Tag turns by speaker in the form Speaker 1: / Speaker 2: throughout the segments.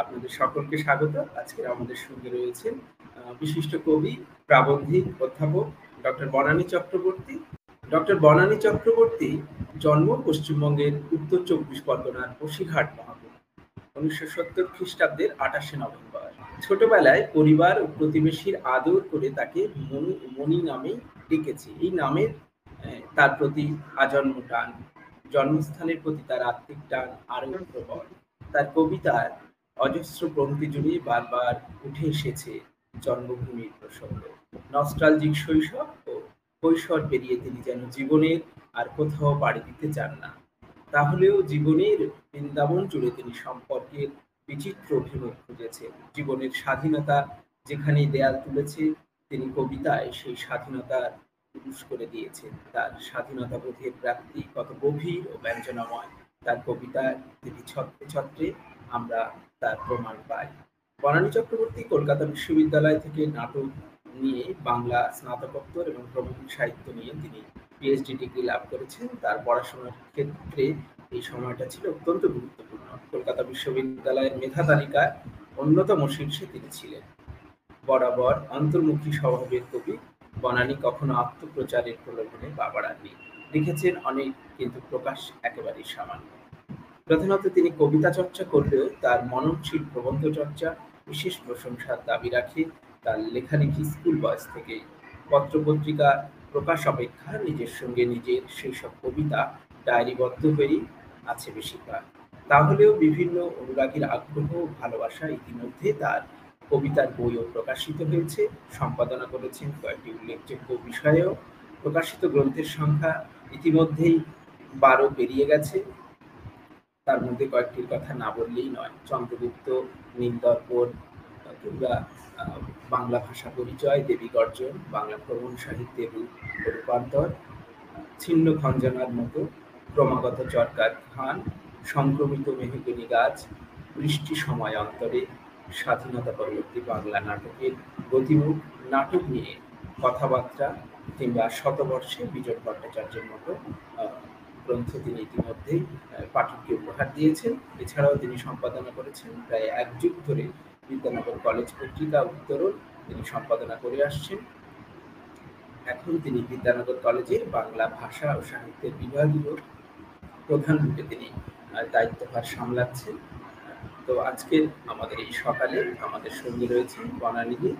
Speaker 1: আপনাদের সকলকে স্বাগত। আজকের আমাদের সঙ্গে রয়েছেন বিশিষ্ট কবি, প্রাবন্ধিক অধ্যাপক ডক্টর বনানী চক্রবর্তী। ডক্টর বনানী চক্রবর্তী জন্ম পশ্চিমবঙ্গের উত্তর চব্বিশ পরগনার বসিরহাট মহাপুর উনিশশো সত্তর খ্রিস্টাব্দের আঠাশে নভেম্বর। ছোটবেলায় পরিবার ও প্রতিবেশীর আদর করে তাকে মণি মণি নামে ডেকেছে। এই নামের তার প্রতি আজন্ম টান, জন্মস্থানের প্রতি তার আত্মিক টান আরও প্রবল। তার কবিতার অজস্র পঙ্ক্তি জুড়ে বারবার উঠে এসেছে জন্মভূমির প্রসঙ্গ। নস্টালজিক শৈশব ও কৈশোর পেরিয়ে তিনি যেন জীবনের আর কোথাও পাড়ি দিতে চান না। তাহলেও জীবনের বৃন্দাবন জুড়ে তিনি সম্পর্কের বিচিত্র অভিমুখ খুঁজেছেন। জীবনের স্বাধীনতা যেখানে দেয়াল তুলেছে, তিনি কবিতায় সেই স্বাধীনতার পুরুষ করে দিয়েছেন। তার স্বাধীনতা বোধের প্রাপ্তি কত গভীর ও ব্যঞ্জনাময়, তার কবিতার তিনি ছত্রে ছত্রে আমরা তার প্রমাণ পাই বনানী চক্রবর্তী কলকাতা বিশ্ববিদ্যালয় থেকে নাটক নিয়ে বাংলা স্নাতকোত্তর এবং প্রবন্ধ সাহিত্য নিয়ে তিনি পিএইচডি ডিগ্রি লাভ করেছেন। তার পড়াশোনার ক্ষেত্রে এই সময়টা ছিল অত্যন্ত গুরুত্বপূর্ণ। কলকাতা বিশ্ববিদ্যালয়ের মেধা তালিকায় অন্যতম শীর্ষে তিনি ছিলেন। বরাবর অন্তর্মুখী স্বভাবের কবি বনানী কখনো আত্মপ্রচারের প্রলোভনে পা বাড়াননি লিখেছেন অনেক, কিন্তু প্রকাশ একেবারেই সামান্য। প্রধানত তিনি কবিতা চর্চা করলেও তার মননশীল প্রবন্ধ চর্চা, বিশেষ প্রশংসার দাবি রাখে, তার লেখালেখি স্কুল বয়স থেকেই। পত্রপত্রিকা প্রকাশ অপেক্ষা নিজের সঙ্গে নিজের সেই সব কবিতা ডায়েরিবদ্ধ হয়েই আছে বেশিরভাগ। তাহলেও বিভিন্ন অনুরাগীর আগ্রহ ও ভালোবাসা ইতিমধ্যে তার কবিতার বইও প্রকাশিত হয়েছে। সম্পাদনা করেছেন কয়েকটি উল্লেখযোগ্য বিষয়েও প্রকাশিত গ্রন্থের সংখ্যা ইতিমধ্যেই বারো পেরিয়ে গেছে। তার মধ্যে কয়েকটির কথা না বললেই নয়। চন্দ্রগুপ্ত নীলদর্পণ কিংবা বাংলা ভাষা পরিচয়, দেবী গর্জন, বাংলা ভ্রমণ সাহিত্যের রূপান্তর, ছিন্ন খঞ্জনার মতো ক্রমাগত চরকার ধান সংক্রমিত মেহগনি গাছ, বৃষ্টি সময় অন্তরে, স্বাধীনতা পরবর্তী বাংলা নাটকের গতিমুখ, নাটক নিয়ে কথাবার্তা কিংবা শতবর্ষে বিজয় ভট্টাচার্যের মতো গ্রন্থ তিনি ইতিমধ্যেই পাঠককে উপহার দিয়েছেন। এছাড়াও তিনি সম্পাদনা করেছেন প্রায় এক যুগ ধরে বিদ্যানগর কলেজ পত্রিকা উত্তরণ। তিনি সম্পাদনা করে আসছেন। এখন তিনি বিদ্যানগর কলেজের বাংলা ভাষা ও সাহিত্যের বিভাগীয় প্রধান রূপে তিনি দায়িত্বভার সামলাচ্ছেন। তো আজকে আমাদের এই সকালে আমাদের সঙ্গে রয়েছেন বনানীদি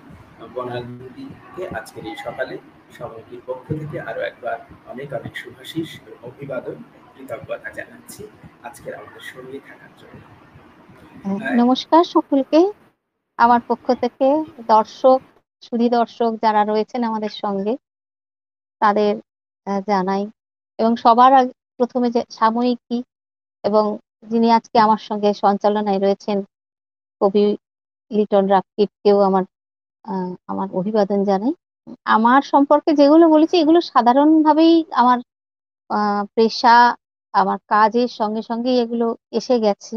Speaker 1: বনানীদিকে আজকের এই সকালে সমিতির পক্ষ থেকে আরও একবার অনেক অনেক শুভাশিস এবং অভিবাদন কৃতজ্ঞতা জানাচ্ছি আজকের আমাদের সঙ্গে থাকার জন্য।
Speaker 2: নমস্কার সকলকে। আমার পক্ষ থেকে দর্শক সুধী দর্শক যারা রয়েছেন আমাদের সঙ্গে তাদের জানাই। এবং সবার প্রথমে যে সাময়িকী এবং যিনি আজকে আমার সঙ্গে সঞ্চালনায় রয়েছেন কবি লিটন রাকিবকেও আমার আমার অভিবাদন জানাই। আমার সম্পর্কে যেগুলো বলেছি, এগুলো সাধারণভাবেই আমার পেশা, আমার কাজের সঙ্গে সঙ্গে এগুলো এসে গেছে।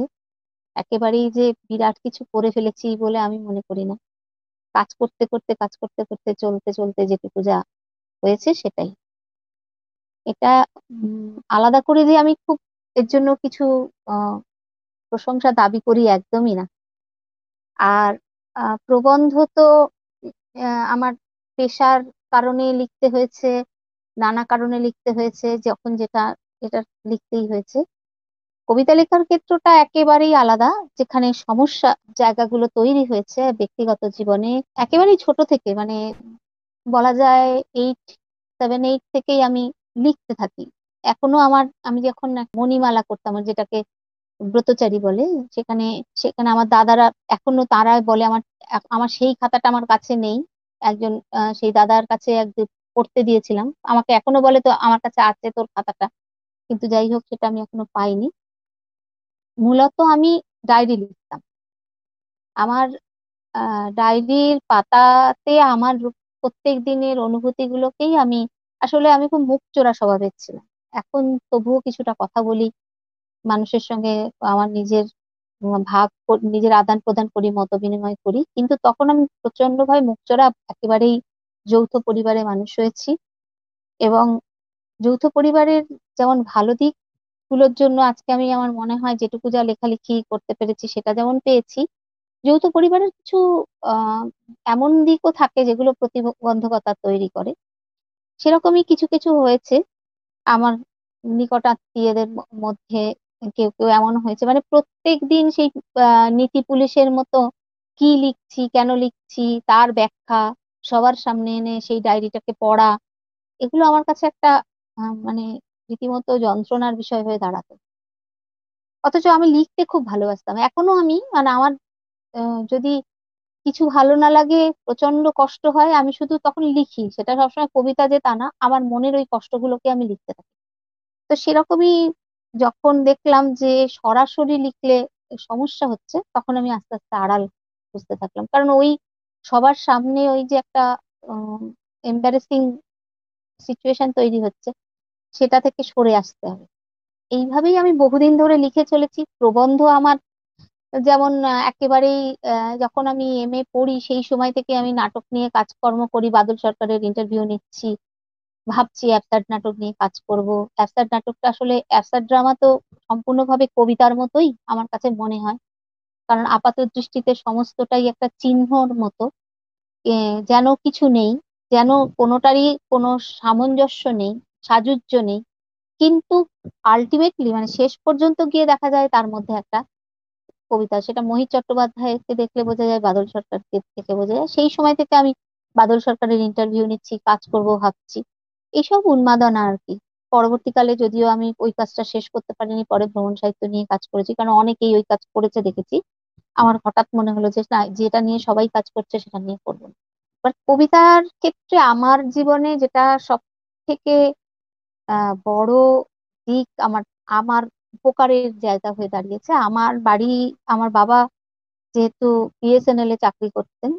Speaker 2: একেবারেই যে বিরাট কিছু করে ফেলেছি বলে আমি মনে করি না। কাজ করতে করতে, কাজ করতে করতে, চলতে চলতে যেটুকু যা হয়েছে সেটাই। এটা আলাদা করে যে আমি খুব এর জন্য কিছু প্রশংসা দাবি করি একদমই না। আর প্রবন্ধ তো আমার পেশার কারণে লিখতে হয়েছে, নানা কারণে লিখতে হয়েছে, যখন যেটা, এটা লিখতেই হয়েছে। কবিতা লেখার ক্ষেত্রটা একেবারেই আলাদা, যেখানে সমস্যা, জায়গাগুলো তৈরি হয়েছে ব্যক্তিগত জীবনে একেবারেই ছোট থেকে মানে বলা যায় এইট সেভেন এইট থেকেই আমি লিখতে থাকি। এখনও আমার, আমি যখন মণিমালা করতাম যেটাকে ব্রতচারী বলে, সেখানে সেখানে আমার দাদারা, এখনও তারা বলে, আমার আমার সেই খাতাটা আমার কাছে নেই। একজন সেই দাদার কাছে একদিন পড়তে দিয়েছিলাম। আমাকে এখনও বলে তো আমার কাছে আছে তোর খাতাটা। কিন্তু যাই হোক, সেটা আমি এখনও পাইনি। মূলত আমি ডায়েরি লিখতাম। আমার ডায়েরির পাতাতে আমার প্রত্যেক দিনের অনুভূতিগুলোকেই আমি, আসলে আমি খুব মুখ চোরা স্বভাবের ছিলাম। এখন তবুও কিছুটা কথা বলি। মানুষের সঙ্গে আমার নিজের ভাব নিজের আদান প্রদান করি, মত বিনিময় করি। কিন্তু তখন আমি প্রচণ্ড ভাবে মুখচোরা একেবারেই যৌথ পরিবারে মানুষ হয়েছি। এবং যৌথ পরিবারের যেমন ভালো দিকগুলোর জন্য আজকে আমি আমার মনে হয় যেটুকু যা লেখালেখি করতে পেরেছি সেটা যেমন পেয়েছি। যৌথ পরিবারের কিছু এমন দিকও থাকে যেগুলো প্রতিবন্ধকতা তৈরি করে। সেরকমই কিছু কিছু হয়েছে। আমার নিকট আত্মীয়দের মধ্যে কেউ কেউ এমন হয়েছে। মানে প্রত্যেক দিন সেই নীতি পুলিশের মতো কি লিখছি, কেন লিখছি, তার ব্যাখ্যা, সবার সামনে এনে সেই ডায়েরিটাকে পড়া, এগুলো আমার কাছে একটা মানে রীতিমতো যন্ত্রণার বিষয় হয়ে দাঁড়াতো। অথচ আমি লিখতে খুব ভালোবাসতাম। এখনও আমি মানে আমার যদি কিছু ভালো না লাগে প্রচণ্ড কষ্ট হয়, আমি শুধু তখন লিখি। সেটা সবসময় কবিতা যে তা না, আমার মনের ওই কষ্টগুলোকে আমি লিখতে থাকি। তো সেরকমই যখন দেখলাম যে সরাসরি লিখলে সমস্যা হচ্ছে, তখন আমি আস্তে আস্তে আড়াল বুঝতে থাকলাম। কারণ ওই সবার সামনে ওই যে একটা এম্বারেসিং সিচুয়েশন তৈরি হচ্ছে, সেটা থেকে সরে আসতে হবে। এইভাবেই আমি বহুদিন ধরে লিখে চলেছি। প্রবন্ধ আমার যেমন একেবারেই যখন আমি এম এ পড়ি, সেই সময় থেকে আমি নাটক নিয়ে কাজকর্ম করি, বাদল সরকারের ইন্টারভিউ নিচ্ছি ভাবছি অ্যাবসার্ড নাটক নিয়ে কাজ করব। অ্যাবসার্ড নাটকটা আসলে অ্যাবসার্ড ড্রামা তো সম্পূর্ণভাবে কবিতার মতোই আমার কাছে মনে হয়। কারণ আপাত দৃষ্টিতে সমস্তটাই একটা চিহ্নর মতো। যেন কিছু নেই, যেন কোনোটারই কোনো সামঞ্জস্য নেই সাজুজ্য নেই। কিন্তু আলটিমেটলি মানে শেষ পর্যন্ত গিয়ে দেখা যায় তার মধ্যে একটা কবিতা। সেটা মোহিত চট্টোপাধ্যায়কে দেখলে বোঝা যায়, বাদল সরকারকে দেখে বোঝা যায়। সেই সময় থেকে আমি বাদল সরকারের ইন্টারভিউ নিচ্ছি, কাজ করব, ভাবছি। এইসব উন্মাদনা আর কি। পরবর্তীকালে যদিও আমি ওই কাজটা শেষ করতে পারিনি, পরে ভ্রমণ সাহিত্য নিয়ে কাজ করেছি, কারণ অনেকেই ওই কাজ করেছে দেখেছি। আমার হঠাৎ মনে হলো যে, না, যেটা নিয়ে সবাই কাজ করছে সেটা নিয়ে করব বাট কবিতার ক্ষেত্রে আমার জীবনে যেটা সব থেকে বড় দিক আমার আমার উপকারের জায়গা হয়ে দাঁড়িয়েছে। আমার বাড়ি, আমার বাবা যেহেতু বিএসএনএল এ চাকরি করতেন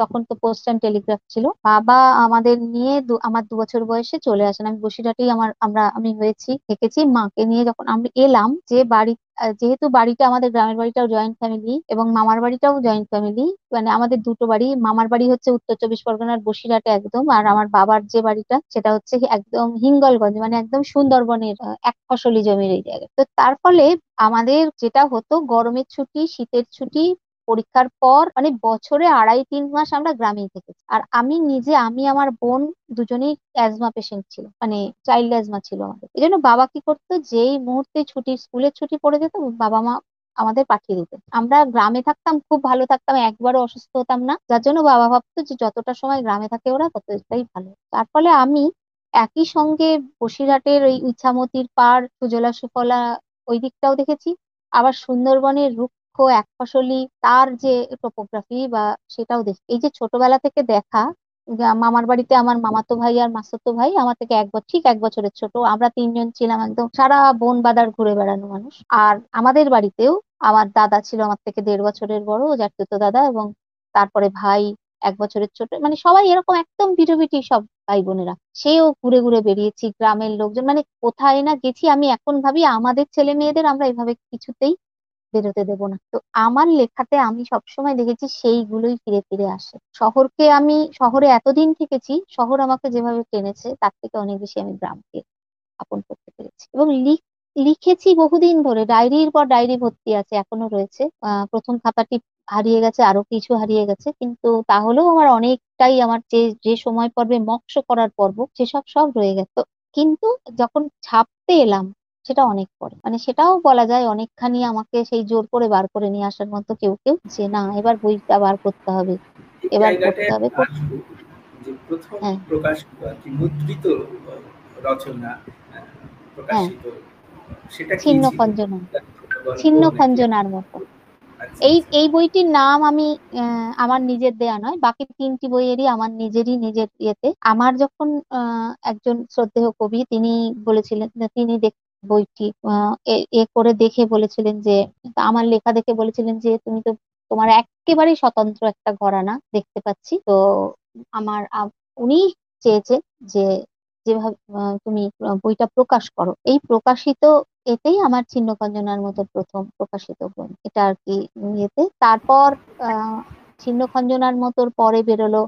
Speaker 2: তখন তো পোস্ট অ্যান্ড টেলিগ্রাফ ছিল। বাবা আমাদের নিয়ে আমার দু বছর বয়সে চলে আসেন। আমি বসিরহাটেই আমার, আমরা, আমি হয়েছি, থেকেছি। মাকে নিয়ে যখন আমি এলাম, যে বাড়ি যেহেতু বাড়িটা আমাদের গ্রামের বাড়িটাও জয়েন্ট ফ্যামিলি এবং মামার বাড়িটাও জয়েন্ট ফ্যামিলি মানে আমাদের দুটো বাড়ি, মামার বাড়ি হচ্ছে উত্তর চব্বিশ পরগনার বসিরহাটে একদম, আর আমার বাবার যে বাড়িটা, সেটা হচ্ছে একদম হিঙ্গলগঞ্জ মানে একদম সুন্দরবনের এক ফসলি জমির এই জায়গায়। তো তার ফলে আমাদের যেটা হতো, গরমের ছুটি, শীতের ছুটি পরীক্ষার পর মানে বছরে আড়াই তিন মাস আমরা গ্রামেই থেকেছি। আর আমি নিজে, আমি, আমার বোন দুজনেই অ্যাজমা পেশেন্ট ছিল মানে চাইল্ড অ্যাজমা ছিল আমাদের। এই জন্য বাবা কি করতো, যেই মুহূর্তে ছুটি, স্কুলের ছুটি পড়ে যেত, বাবা মা আমাদের পাঠিয়ে দিতেন। আমরা গ্রামে থাকতাম, খুব ভালো থাকতাম, একবারও অসুস্থ হতাম না। যার জন্য বাবা ভাবতো যে যতটা সময় গ্রামে থাকে ওরা, ততটাই ভালো। তার ফলে আমি একই সঙ্গে বসিরহাটের ওই ইছামতির পাড়, সুজলা সুফলা ওই দিকটাও দেখেছি। আবার সুন্দরবনের রূপ এক ফসলি তার যে টোপোগ্রাফি বা সেটাও দেখি। এই যে ছোটবেলা থেকে দেখা মামার বাড়িতে আমার মামাতো ভাই আর মাসাতো ভাই, আমার থেকে এক বছর ঠিক এক বছরের ছোট, আমরা তিনজন ছিলাম একদম সারা বন বাদার ঘুরে বেড়ানো মানুষ। আর আমাদের বাড়িতেও আমার দাদা ছিল আমার থেকে দেড় বছরের বড় জ্যাঠতো দাদা এবং তারপরে ভাই এক বছরের ছোট। মানে সবাই এরকম একদম ভিটোভিটি সব ভাই বোনেরা। সেও ঘুরে ঘুরে বেরিয়েছি, গ্রামের লোকজন মানে কোথায় না গেছি আমি এখন ভাবি আমাদের ছেলে মেয়েদের আমরা এভাবে কিছুতেই বেরোতে দেব না। তো আমার লেখাতে আমি সবসময় দেখেছি সেইগুলোই ফিরে ফিরে আসে। শহরকে আমি, শহরে এতদিন থেকেছি, শহর আমাকে যেভাবে টেনেছে তার থেকে অনেক বেশি আমি গ্রামকে আপন করতে পেরেছি। এবং লিখেছি বহুদিন ধরে, ডায়েরির পর ডায়েরি ভর্তি আছে, এখনও রয়েছে। প্রথম খাতাটি হারিয়ে গেছে, আরও কিছু হারিয়ে গেছে, কিন্তু তাহলেও আমার অনেকটাই আমার যে যে সময় পর্বে মৎস্য করার পর্ব, সেসব সব রয়ে গেছে। কিন্তু যখন ছাপতে এলাম সেটা অনেক পরে। মানে সেটাও বলা যায় অনেকখানি আমাকে সেই জোর করে বার করে নিয়ে আসার মতো কেউ কেউ যে না এবার বইটা বার করতে হবে এবার করতে হবে।
Speaker 1: প্রথম হ্যাঁ। প্রকাশ মুদ্রিত রচনা প্রকাশিত সেটা
Speaker 2: ছিন্ন খঞ্জনা। ছিন্ন খঞ্জনার মতো। আচ্ছা, এই আচ্ছা। এই বইটির নাম আমি আমার নিজের দেয়া নয় বাকি তিনটি বইয়েরই আমার নিজেরই নিজের ইয়েতে। আমার যখন একজন শ্রদ্ধেয় কবি তিনি বলেছিলেন তিনি বইটি এ করে দেখে বলেছিলেন যে, আমার লেখা দেখে বলেছিলেন যে, তুমি তো তোমার একেবারেই স্বতন্ত্র একটা ঘরানা দেখতে পাচ্ছি। তো আমার উনি চেয়েছে যে, যেভাবে তুমি বইটা প্রকাশ করো। এই প্রকাশিত, এতেই আমার ছিন্নখঞ্জনার মতো প্রথম প্রকাশিত বই। এটা আর কি ইয়েতে। তারপর, আহ, ছিন্ন ছিন্নখঞ্জনার মতোর পরে বেরোলো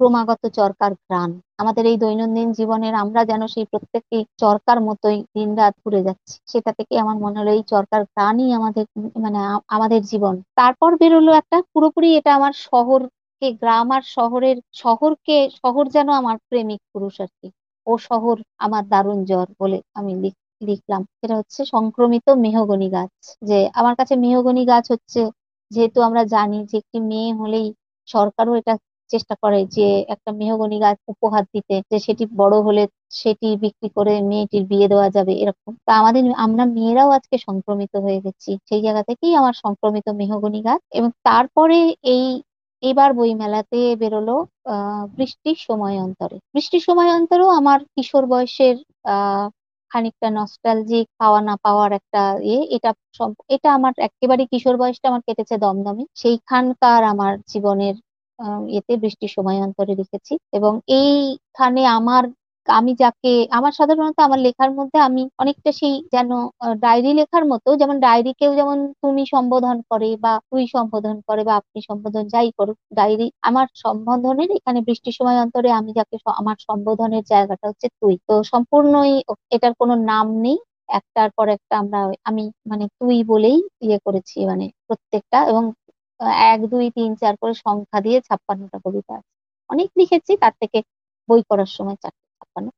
Speaker 2: ক্রমাগত চরকার ঘ্রাণ আমাদের এই দৈনন্দিন জীবনের আমরা যেন সেই প্রত্যেকটি চরকার মতোই দিন রাত ঘুরে যাচ্ছি। সেটা থেকে আমার মনে হলো এই চরকার ঘ্রাণই আমাদের মানে আমাদের জীবন। তারপর বেরোলো একটা পুরোপুরি এটা আমার শহরকে, গ্রাম আর শহরের, শহরকে, শহর যেন আমার প্রেমিক পুরুষ আর কি। ও শহর আমার দারুণ জ্বর বলে আমি লিখলাম। সেটা হচ্ছে সংক্রমিত মেহগনি গাছ। যে আমার কাছে মেহগনি গাছ হচ্ছে, যেহেতু আমরা জানি যে একটি মেয়ে হলেই সরকারও এটা চেষ্টা করে যে একটা মেহগনি গাছ উপহার দিতে, যে সেটি বড় হলে সেটি বিক্রি করে মেয়েটির বিয়ে দেওয়া যাবে এরকম। তা আমাদের, আমরা মেয়েরাও আজকে সংক্রমিত হয়ে গেছি। সেই জায়গা থেকেই আমার সংক্রমিত মেহগনি গাছ এবং তারপরে এই, এবার বই মেলাতে বেরোলো বৃষ্টির সময় অন্তরে। বৃষ্টির সময় অন্তরেও আমার কিশোর বয়সের আহ খানিকটা নস্টালজিক পাওয়া না পাওয়ার একটা ইয়ে এটা এটা আমার একেবারে কিশোর বয়সটা আমার কেটেছে দমদমে। সেইখানকার আমার জীবনের এতে বৃষ্টির সময় অন্তরে লিখেছি এবং এইখানে আমার, আমি যাকে, আমার সাধারণত আমার লেখার মধ্যে আমি অনেকটা সেই যেন ডায়েরি লেখার মতো, যেমন ডায়েরি কেউ যেমন তুমি সম্বোধন করে বা তুই সম্বোধন করে বা আপনি সম্বোধন যাই করুক ডায়েরি আমার সম্বোধনের এখানে বৃষ্টির সময় অন্তরে আমি যাকে আমার সম্বোধনের জায়গাটা হচ্ছে তুই। তো সম্পূর্ণই এটার কোনো নাম নেই। একটার পর একটা আমরা আমি মানে তুই বলেই ইয়ে করেছি মানে প্রত্যেকটা। এবং এক দুই তিন চার করে সংখ্যা দিয়ে ছাপ্পান্নটা কবিতা আছে। অনেক লিখেছি তার থেকে বই পড়ার সময় চারটে ছাপ্পান্ন।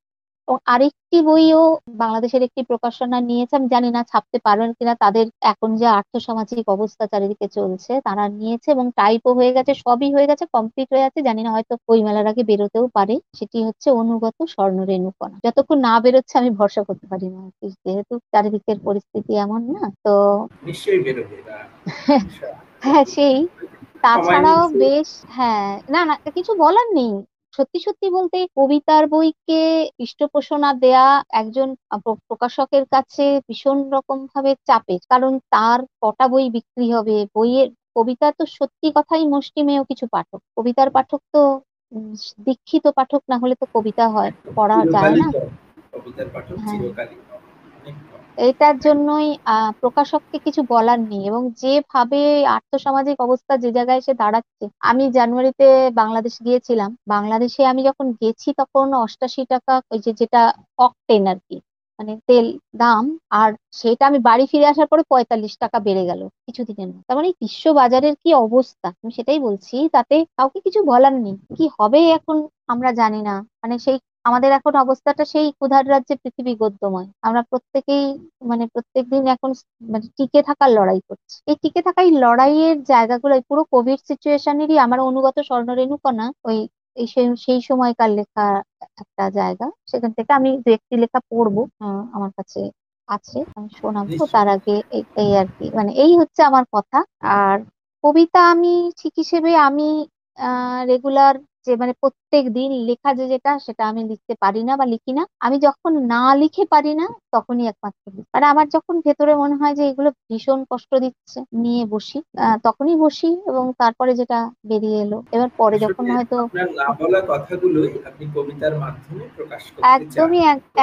Speaker 2: এবং আরেকটি বইও বাংলাদেশের একটি প্রকাশনা নিয়েছে আমি জানি না ছাপতে পারবেন কিনা তাদের এখন যে আর্থসামাজিক অবস্থা চারিদিকে চলছে তারা নিয়েছে এবং টাইপও হয়ে গেছে সবই হয়ে গেছে কমপ্লিট হয়ে আছে জানি না হয়তো বই মেলার আগে বেরোতেও পারে। সেটি হচ্ছে অনুগত স্বর্ণ স্বর্ণরেণুকণা যতক্ষণ না বেরোচ্ছে আমি ভরসা করতে পারি না যেহেতু চারিদিকের পরিস্থিতি এমন না তো
Speaker 1: নিশ্চয়ই বেরোবে
Speaker 2: হ্যাঁ সেই। তাছাড়াও বেশ হ্যাঁ না না কিছু বলার নেই। সত্যি সত্যি বলতে কবিতার বইকে পৃষ্ঠপোষণা দেয়া একজন প্রকাশকের কাছে ভীষণ রকম ভাবে চাপে কারণ তার কটা বই বিক্রি হবে? বইয়ের কবিতা তো সত্যি কথাই মুষ্টিমেয় কিছু পাঠক। কবিতার পাঠক তো দীক্ষিত পাঠক না হলে তো কবিতা হয় পড়া যায় না।
Speaker 1: কবিতার পাঠক চিরকালই।
Speaker 2: এটার জন্যই প্রকাশককে কিছু বলার নেই এবং যেভাবে আর্থসামাজিক অবস্থা যে জায়গায় এসে দাঁড়াচ্ছে, আমি জানুয়ারিতে বাংলাদেশ গিয়েছিলাম, বাংলাদেশে আমি যখন গেছি তখন অষ্টাশি টাকা, ওই যে যেটা অকটেন আর কি মানে তেল দাম, আর সেটা আমি বাড়ি ফিরে আসার পরে পঁয়তাল্লিশ টাকা বেড়ে গেল কিছুদিনের মধ্যে। তার মানে বিশ্ব বাজারের কি অবস্থা? আমি সেটাই বলছি, তাতে কাউকে কিছু বলার নেই। কি হবে এখন আমরা জানি না। মানে সেই আমাদের এখন অবস্থাটা সেই ক্ষুধার রাজ্যে পৃথিবী গদ্যময়। আমরা প্রত্যেকেই মানে প্রত্যেক দিন এখন মানে টিকে থাকার লড়াই করছি। এই টিকে থাকা এই লড়াইয়ের জায়গাগুলো পুরো কোভিড সিচুয়েশনেরই আমার অনুগত স্বর্ণরেণুকণা ওই এই সেই সময়কার লেখা একটা জায়গা। সেখান থেকে আমি দু একটি লেখা পড়ব আমার কাছে আছে আমি শোনাবো। তার আগে এই আর কি মানে এই হচ্ছে আমার কথা। আর কবিতা আমি ঠিক হিসেবে আমি রেগুলার যে মানে প্রত্যেক দিন লেখা যে যেটা সেটা আমি লিখতে পারি না বা লিখি না। আমি যখন না লিখে পারি না তখনই একমাত্র লিখি। মানে আমার যখন ভেতরে মনে হয় যে এগুলো ভীষণ কষ্ট দিচ্ছে নিয়ে বসি তখনই বসি এবং তারপরে যেটা বেরিয়ে এলো। এবার পরে যখন হয়তো
Speaker 1: আপনি কবিতার মাধ্যমে প্রকাশ
Speaker 2: একদমই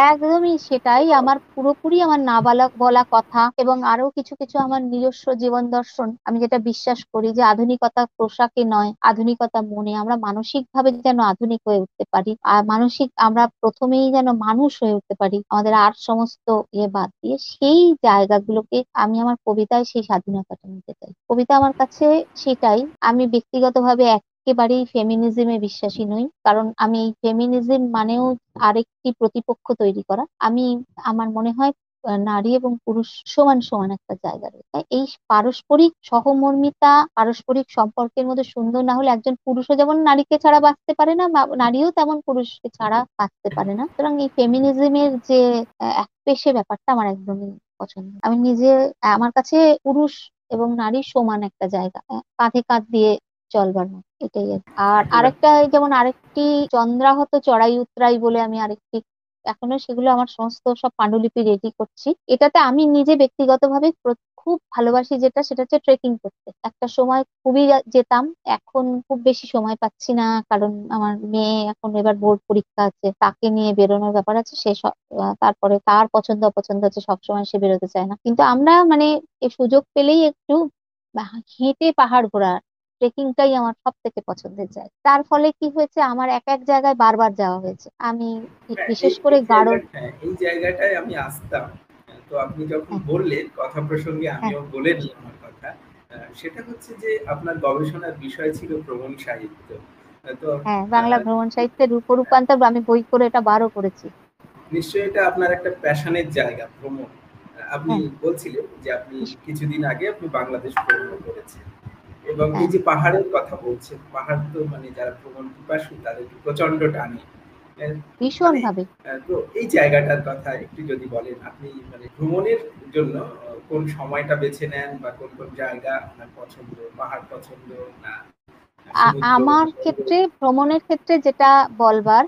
Speaker 2: একদমই সেটাই আমার পুরোপুরি আমার না বলা বলা কথা এবং আরও কিছু কিছু আমার নিজস্ব জীবন দর্শন। আমি যেটা বিশ্বাস করি যে আধুনিকতা পোশাকে নয় আধুনিকতা মনে। আমরা মানসিক ভাবে যেন আধুনিক হয়ে উঠতে পারি। আর মানসিক আমরা প্রথমেই যেন মানুষ হয়ে উঠতে পারি। আমাদের আর সমস্ত ইয়ে বাদ দিয়ে সেই জায়গাগুলোকে আমি আমার কবিতায় সেই স্বাধীনতাটা নিতে চাই। কবিতা আমার কাছে সেটাই, আমি ব্যক্তিগতভাবে একেবারেই ফেমিনিজমে বিশ্বাসী নই। কারণ আমি এই ফেমিনিজম মানেও আরেকটি প্রতিপক্ষ তৈরি করা। আমি, আমার মনে হয় নারী এবং পুরুষ সমান সমান একটা জায়গা রয়েছে। এই পারস্পরিক সহমর্মিতা পারস্পরিক সম্পর্কের মধ্যে সুন্দর না হলে একজন পুরুষও যেমন নারীকে ছাড়া বাঁচতে পারে না নারীও তেমন পুরুষকে ছাড়া বাঁচতে পারে না। সুতরাং এই ফেমিনিজমের যে এক পেশে ব্যাপারটা আমার একদমই পছন্দ আমি নিজে আমার কাছে পুরুষ এবং নারী সমান একটা জায়গা কাঁধে কাঁধ দিয়ে চলবার মতো এটাই আর আরেকটা যেমন আরেকটি চন্দ্রাহত চড়াই উতরাই বলে আমি আরেকটি এখনও সেগুলো আমার সমস্ত সব পাণ্ডুলিপি রেডি করছি। এটাতে আমি নিজে ব্যক্তিগতভাবে খুব ভালোবাসি যেটা, সেটা হচ্ছে ট্রেকিং করতে। একটা সময় খুবই যেতাম, এখন খুব বেশি সময় পাচ্ছি না, কারণ আমার মেয়ে এখন এবার বোর্ড পরীক্ষা আছে, তাকে নিয়ে বেরোনোর ব্যাপার আছে, সে তারপরে তার পছন্দ অপছন্দ আছে সবসময় সে বেরোতে চায় না। কিন্তু আমরা মানে সুযোগ পেলেই একটু হেঁটে পাহাড় ঘোরা ট্রেকিংটাই আমার সব থেকে পছন্দের জায়গা। তার ফলে কি হয়েছে আমার এক এক জায়গায় বারবার যাওয়া হয়েছে। আমি
Speaker 1: হ্যাঁ,
Speaker 2: বিশেষ করে গাঢ়
Speaker 1: হ্যাঁ এই জায়গাটায় আমি আসতাম। তো আপনি যখন
Speaker 2: হ্যাঁ।
Speaker 1: বললেন কথা প্রসঙ্গে আমিও। বলে নিই আমার কথা সেটা হচ্ছে যে আপনার গবেষণার বিষয় ছিল ভ্রমণ সাহিত্য। তো
Speaker 2: হ্যাঁ বাংলা ভ্রমণ সাহিত্যের রূপান্তর আমি বই করে এটা বারো করেছি।
Speaker 1: নিশ্চয়ই এটা আপনার একটা প্যাশনের জায়গা ভ্রমণ। আপনি বলছিলেন যে আপনি কিছুদিন আগে আপনি বাংলাদেশ ভ্রমণ করেছেন। এবং এই যে পাহাড়ের কথা বলছেন পাহাড় তো মানে যারা ভ্রমণ পিপাসু তাদের প্রচণ্ড টানে।
Speaker 2: ভীষণ মানে, ভাবে
Speaker 1: তো এই জায়গাটার কথা একটু যদি বলেন আপনি মানে ভ্রমণের জন্য কোন সময়টা বেছে নেন বা কোন কোন জায়গা আপনার পছন্দ পাহাড় পছন্দ না?
Speaker 2: আমার ক্ষেত্রে ভ্রমণের ক্ষেত্রে যেটা বলবার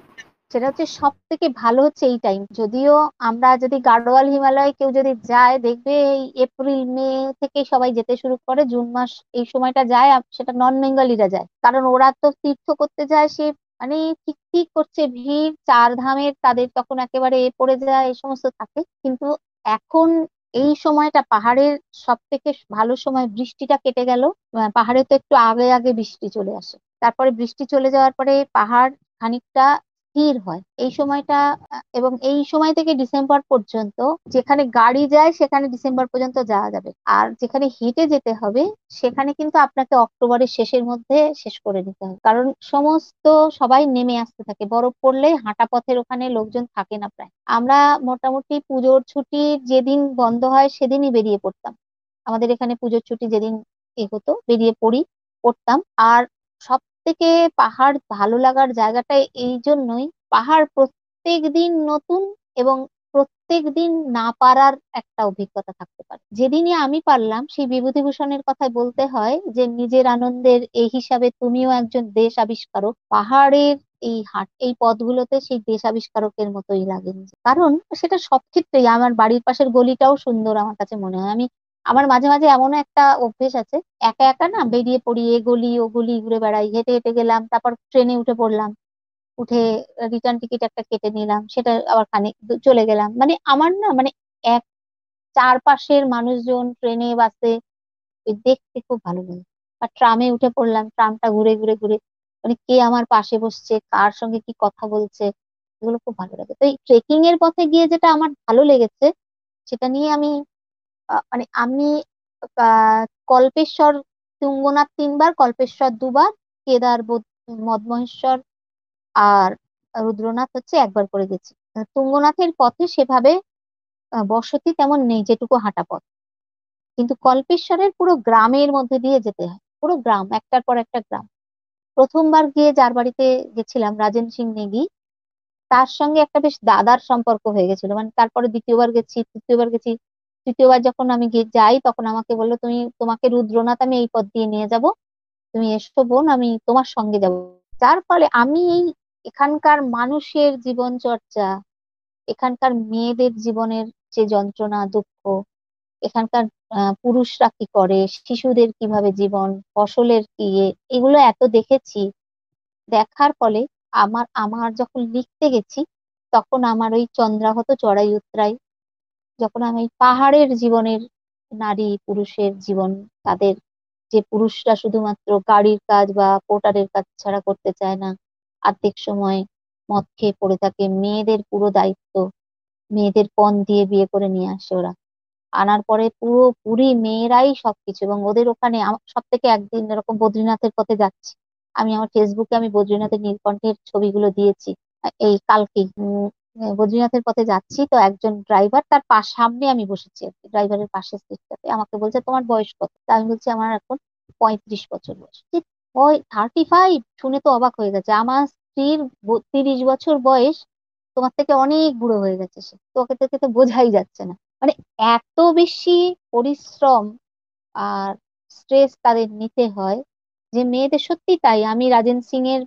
Speaker 2: সেটা হচ্ছে সব থেকে ভালো হচ্ছে এই টাইম যদিও আমরা যদি গাড়োয়াল হিমালয় কেউ যদি যায়, দেখবে এই এপ্রিল, মে থেকে সবাই যেতে শুরু করে, জুন মাস এই সময়টা যায় সেটা নন বেঙ্গলিরা যায়। কারণ ওরা তো তীর্থ করতে যায়, সে মানে ঠিক ঠিক করছে ভিড়, চার ধামের তাদের তখন একেবারে এ পড়ে যায় এই সমস্ত থাকে। কিন্তু এখন এই সময়টা পাহাড়ের সব থেকে ভালো সময় বৃষ্টিটা কেটে গেল। পাহাড়ে তো একটু আগে আগে বৃষ্টি চলে আসে। তারপরে বৃষ্টি চলে যাওয়ার পরে পাহাড় খানিকটা স্থির হয়। এই সময়টা, এবং এই সময় থেকে ডিসেম্বর পর্যন্ত যেখানে গাড়ি যায়, সেখানে ডিসেম্বর পর্যন্ত যাওয়া যাবে। আর যেখানে হেঁটে যেতে হবে, সেখানে কিন্তু আপনাকে অক্টোবরের শেষের মধ্যে শেষ করে নিতে হবে। কারণ সমস্ত সবাই নেমে আসতে থাকে। বরফ পড়লে হাঁটা পথের ওখানে লোকজন থাকে না প্রায়। আমরা মোটামুটি পুজোর ছুটি যেদিন বন্ধ হয়, সেদিনই বেরিয়ে পড়তাম। আমাদের এখানে পুজোর ছুটি যেদিন এ হতো, বেরিয়ে পড়ি, পড়তাম। আর সব থেকে পাহাড় ভালো লাগার জায়গাটা এই জন্যই। পাহাড় প্রত্যেক দিন নতুন এবং প্রত্যেক দিন না পারার একটা অভিজ্ঞতা থাকতে পারে। যেদিনই আমি পারলাম, সেই বিভূতিভূষণের কথায় বলতে হয় যে, নিজের আনন্দের এই হিসাবে তুমিও একজন দেশ আবিষ্কারক। পাহাড়ের এই হাট, এই পথগুলোতে সেই দেশ আবিষ্কারকের মতোই লাগে কারণ সেটা সব ক্ষেত্রেই, আমার বাড়ির পাশের গলিটাও সুন্দর আমার কাছে মনে হয়। আমি আমার মাঝে মাঝে এমন একটা অভ্যেস আছে, একা একা না বেরিয়ে পড়ি এ গলি ও গলি ঘুরে বেড়াই, হেঁটে হেঁটে গেলাম, তারপর ট্রেনে উঠে পড়লাম, উঠে রিটার্ন টিকিট একটা কেটে নিলাম, সেটা আবার খানিক চলে গেলাম। মানে আমার না মানে এক চারপাশের মানুষজন ট্রেনে, বাসে দেখতে খুব ভালো লাগে। আর ট্রামে উঠে পড়লাম, ট্রামটা ঘুরে ঘুরে ঘুরে মানে কে আমার পাশে বসছে, কার সঙ্গে কি কথা বলছে, এগুলো খুব ভালো লাগে। তো এই ট্রেকিং এর পথে গিয়ে যেটা আমার ভালো লেগেছে, সেটা নিয়ে আমি মানে আমি কল্পেশ্বর তুঙ্গনাথ তিনবার, কল্পেশ্বর দুবার কেদার মদমহেশ্বর আর রুদ্রনাথ হচ্ছে একবার করে গেছি। তুঙ্গনাথের পথে সেভাবে বসতি তেমন নেই যেটুকু হাঁটা পথ। কিন্তু কল্পেশ্বরের পুরো গ্রামের মধ্যে দিয়ে যেতে হয়। পুরো গ্রাম, একটার পর একটা গ্রাম। প্রথমবার গিয়ে যার বাড়িতে গেছিলাম, রাজেন সিং নেগি, তার সঙ্গে একটা বেশ দাদার সম্পর্ক হয়ে গেছিল। মানে তারপরে দ্বিতীয়বার গেছি, তৃতীয়বার গেছি তৃতীয়বার যখন আমি যাই, তখন আমাকে বলল, তুমি, তোমাকে রুদ্রনাথ আমি এই পথ দিয়ে নিয়ে যাব। তুমি এসো বোন, আমি তোমার সঙ্গে যাব। যার ফলে আমি এই এখানকার মানুষের জীবন চর্চা এখানকার মেয়েদের জীবনের যে যন্ত্রণা, দুঃখ, এখানকার পুরুষরা কি করে, শিশুদের কীভাবে জীবন, ফসলের কি এগুলো এত দেখেছি। দেখার ফলে আমার আমার যখন লিখতে গেছি, তখন আমার ওই চন্দ্রাহত চড়াই উত্তরাই যখন আমি পাহাড়ের জীবনের নারী, পুরুষের জীবন, তাদের যে পুরুষরা শুধুমাত্র গাড়ির কাজ বা পোর্টারের কাজ ছাড়া করতে চায় না, আর্ধেক সময় মদ খেয়ে পড়ে থাকে, মেয়েদের পুরো দায়িত্ব, মেয়েদের পণ দিয়ে বিয়ে করে নিয়ে আসে ওরা। আনার পরে পুরো পুরি মেয়েরাই সবকিছু এবং ওদের ওখানে সব থেকে একদিন এরকম বদ্রীনাথের পথে যাচ্ছি। আমি আমার ফেসবুকে আমি বদ্রীনাথের নীলকণ্ঠের ছবিগুলো দিয়েছি। এই কালকে বদ্রীনাথের পথে যাচ্ছি, তো একজন ড্রাইভার তার পাশ সামনে আমি বসেছি ড্রাইভারের পাশের সিটটাতে আমাকে বলছে, তোমার বয়স কত? তা আমি বলছি, আমার এখন পঁয়ত্রিশ বছর বয়স। ওই থার্টি ফাইভ শুনে তো অবাক হয়ে গেছে। আমার স্ত্রীর তিরিশ বছর বয়স, তোমার থেকে অনেক বুড়ো হয়ে গেছে সে। তোকে থেকে তো বোঝাই যাচ্ছে না। মানে এত বেশি পরিশ্রম আর স্ট্রেস তাদের নিতে হয় যে মেয়েদের সত্যি তাই। আমি রাজেন সিং এর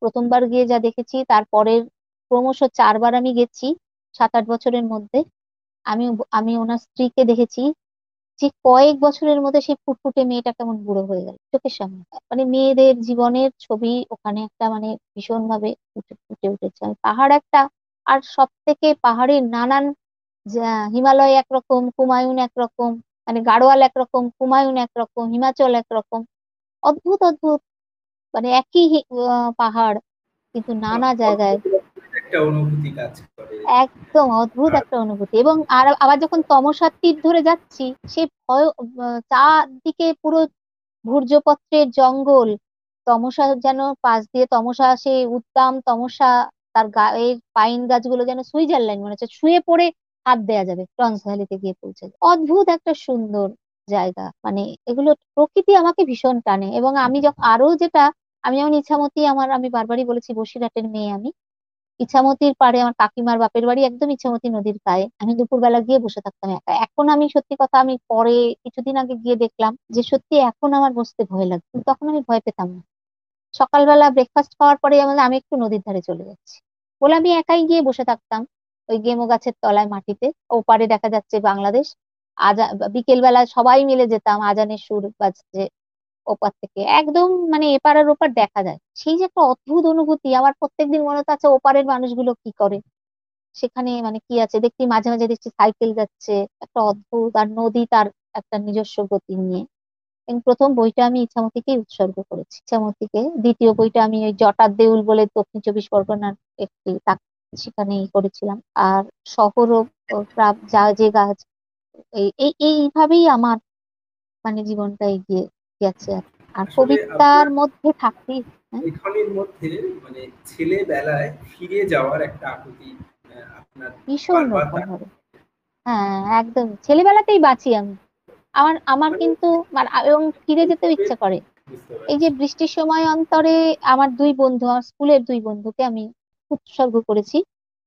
Speaker 2: প্রথমবার গিয়ে যা দেখেছি, তারপরের ক্রমশ চারবার আমি গেছি সাত আট বছরের মধ্যে। আমি আমি ওনার স্ত্রীকে দেখেছি। যে কয়েক বছরের মধ্যে সেই ফুটফুটে মেয়েটা কেমন বুড়ো হয়ে গেল চোখের সামনে। মানে মেয়েদের জীবনের ছবি ওখানে একটা মানে ভীষণ ভাবে ফুটে উঠেছে। পাহাড় একটা আর সব থেকে পাহাড়ের নানান হিমালয় একরকম কুমায়ুন একরকম মানে গাড়োয়াল একরকম কুমায়ুন একরকম হিমাচল একরকম অদ্ভুত অদ্ভুত। মানে একই পাহাড় কিন্তু নানা জায়গায়।
Speaker 1: একটা অনুভূতি কাজ করে।
Speaker 2: একদম অদ্ভুত একটা অনুভূতি। এবং আর আবার যখন তমসার তীর ধরে যাচ্ছি, সে ভয়, চারদিকে পুরো ভূর্জপত্রের জঙ্গল। তমসা যেন পাশ দিয়ে তমসা সে উত্তাম তমসা তার গায়ের পাইন গাছগুলো যেন সুইজারল্যান্ড মনে হচ্ছে, শুয়ে পড়ে হাত দেয়া যাবে, ট্রান্স ভ্যালিতে গিয়ে পৌঁছে অদ্ভুত একটা সুন্দর জায়গা। মানে এগুলো প্রকৃতি আমাকে ভীষণ টানে। এবং আমি যখন আরও যেটা, আমি যেমন ইচ্ছামতি আমার, আমি বারবারই বলেছি বসিরহাটের মেয়ে আমি ইছামতির পাড়ে আমার কাকিমার বাপের বাড়ি একদম ইছামতি নদীর গায়ে আমি দুপুরবেলা গিয়ে বসে থাকতাম একা। এখন আমি সত্যি কথা আমি পরে কিছুদিন আগে গিয়ে দেখলাম যে সত্যি এখন আমার বসতে ভয় লাগছে তখন আমি ভয় পেতাম না। সকালবেলা ব্রেকফাস্ট খাওয়ার পরে আমাদের আমি একটু নদীর ধারে চলে যাচ্ছি। বলে আমি একাই গিয়ে বসে থাকতাম ওই গেমো গাছের তলায় মাটিতে। ওপারে দেখা যাচ্ছে বাংলাদেশ। আজা বিকেল বেলা সবাই মিলে যেতাম। আজানের সুর বাজছে। ওপার থেকে। একদম মানে এপার আর ওপার দেখা যায়। সেই যে একটা অদ্ভুত অনুভূতি আমার প্রত্যেকদিন মনে হচ্ছে ওপারের মানুষগুলো কি করে? সেখানে মানে কি আছে? দেখছি মাঝে মাঝে দেখছি সাইকেল যাচ্ছে, একটা অদ্ভুত, আর নদী তার একটা নিজস্ব গতি নিয়ে। প্রথম বইটা আমি ইচ্ছামতিকে উৎসর্গ করেছি। ইচ্ছামতিকে দ্বিতীয় বইটা আমি ওই জটার দেউল বলে দক্ষিণ চব্বিশ পরগনার একটি সেখানে করেছিলাম আর শহর ও যা যে গাছ এই, এইভাবেই আমার মানে জীবনটা এগিয়ে গেছে। আর কবিতার মধ্যে থাকতে
Speaker 1: লেখনের হ্যাঁ? মধ্যে মানে ছেলেবেলায় ফিরে যাওয়ার একটা আকুতি আপনার
Speaker 2: ভীষণ হ্যাঁ একদম। ছেলেবেলাতেই বাঁচি আমি। আমার আমার মানে কিন্তু এবং ফিরে যেতে ইচ্ছে করে। এই যে বৃষ্টির সময় অন্তরে আমার দুই বন্ধু আমার স্কুলের দুই বন্ধুকে আমি উৎসর্গ করেছি।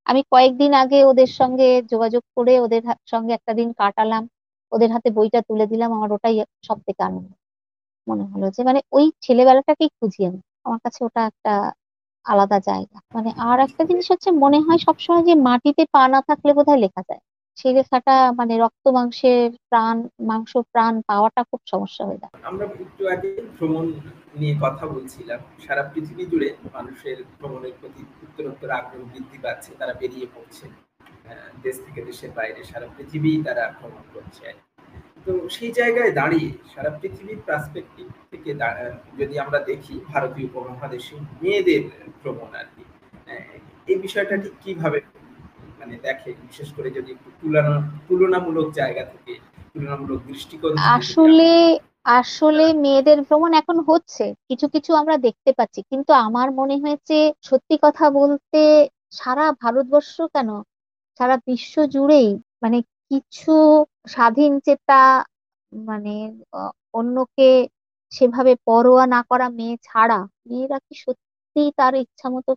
Speaker 2: আমি কয়েকদিন আগে ওদের সঙ্গে যোগাযোগ করে ওদের সঙ্গে একটা দিন কাটালাম। ওদের হাতে বইটা তুলে দিলাম। আমার ওটাই সব থেকে আনন্দ। মনে হলো যে মানে ওই ছেলেবেলাটাকেই খুঁজি আমি। আমার কাছে ওটা একটা আলাদা জায়গা। মানে আর একটা জিনিস হচ্ছে, মনে হয় সবসময় যে মাটিতে পা না থাকলে বোধহয় লেখা যায়। সেই লেখাটা মানে রক্ত মাংসের প্রাণ, মাংস প্রাণ পাওয়াটা খুব সমস্যা হয়ে যায়।
Speaker 1: আমরা একটু আগে ভ্রমণ নিয়ে কথা বলছিলাম। সারা পৃথিবী জুড়ে মানুষের ভ্রমণের প্রতি উত্তরোত্তর আগ্রহ বৃদ্ধি পাচ্ছে, তারা বেরিয়ে পড়ছে। দেশ থেকে দেশের বাইরে, সারা পৃথিবী তারা ভ্রমণ করছে। তো সেই জায়গায় দাঁড়িয়ে সারা পৃথিবীর পার্সপেক্টিভ থেকে যদি আমরা দেখি ভারতীয় উপমহাদেশে মেয়েদের ভ্রমণ আর কি এই বিষয়টা ঠিক কীভাবে মানে দেখে? বিশেষ করে যদি একটু তুলনা তুলনামূলক জায়গা থেকে তুলনামূলক দৃষ্টিকোণ
Speaker 2: আসলে আসলে মেয়েদের ভ্রমণ এখন হচ্ছে কিছু কিছু আমরা দেখতে পাচ্ছি। কিন্তু আমার মনে হয়েছে সত্যি কথা বলতে সারা ভারতবর্ষ কেন? সারা বিশ্ব জুড়েই মানে কিছু স্বাধীন চেতা মানে অন্যকে সেভাবে পরোয়া না করা মেয়ে ছাড়া মেয়েরা কি সত্যি তার ইচ্ছা মতো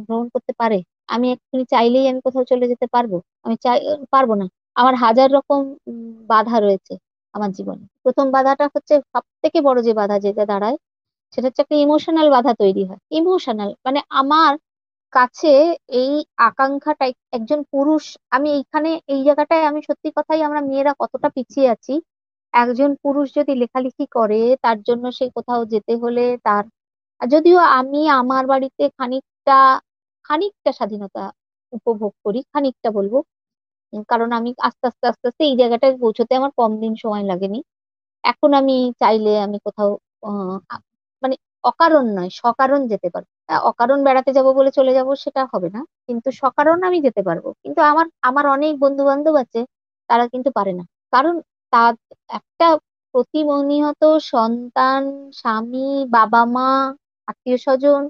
Speaker 2: ভ্রমণ করতে পারে? আমি এক্ষুনি চাইলেই আমি কোথাও চলে যেতে পারব। আমি চাই পারব না। আমার হাজার রকম বাধা রয়েছে আমার জীবনে। প্রথম বাধাটা হচ্ছে সব থেকে বড় যে বাধা যেটা দাঁড়ায়, সেটা হচ্ছে একটা ইমোশনাল বাধা তৈরি হয়। ইমোশনাল মানে আমার কাছে এই আকাঙ্ক্ষাটা একজন পুরুষ, আমি এইখানে, এই জায়গাটায় আমি সত্যি কথাই আমরা মেয়েরা কতটা পিছিয়ে আছি। একজন পুরুষ যদি লেখালেখি করে, তার জন্য সে কোথাও যেতে হলে তার যদিও আমি আমার বাড়িতে খানিকটা খানিকটা স্বাধীনতা উপভোগ করি, খানিকটা বলব কারণ আমি আস্তে আস্তে আস্তে আস্তে এই জায়গাটায় পৌঁছতে আমার কম দিন সময় লাগেনি। এখন আমি চাইলে আমি কোথাও অকারণ নয় সকারণ যেতে পারব। অকারণ বেড়াতে যাব বলে চলে যাব সেটা হবে না, কিন্তু সকারণ আমি যেতে পারব। কিন্তু আমার আমার অনেক বন্ধু বান্ধব আছে, তারা কিন্তু পারে না। কারণ তার একটা প্রতিমনিহত সন্তান, স্বামী, বাবা মা, আত্মীয় স্বজন,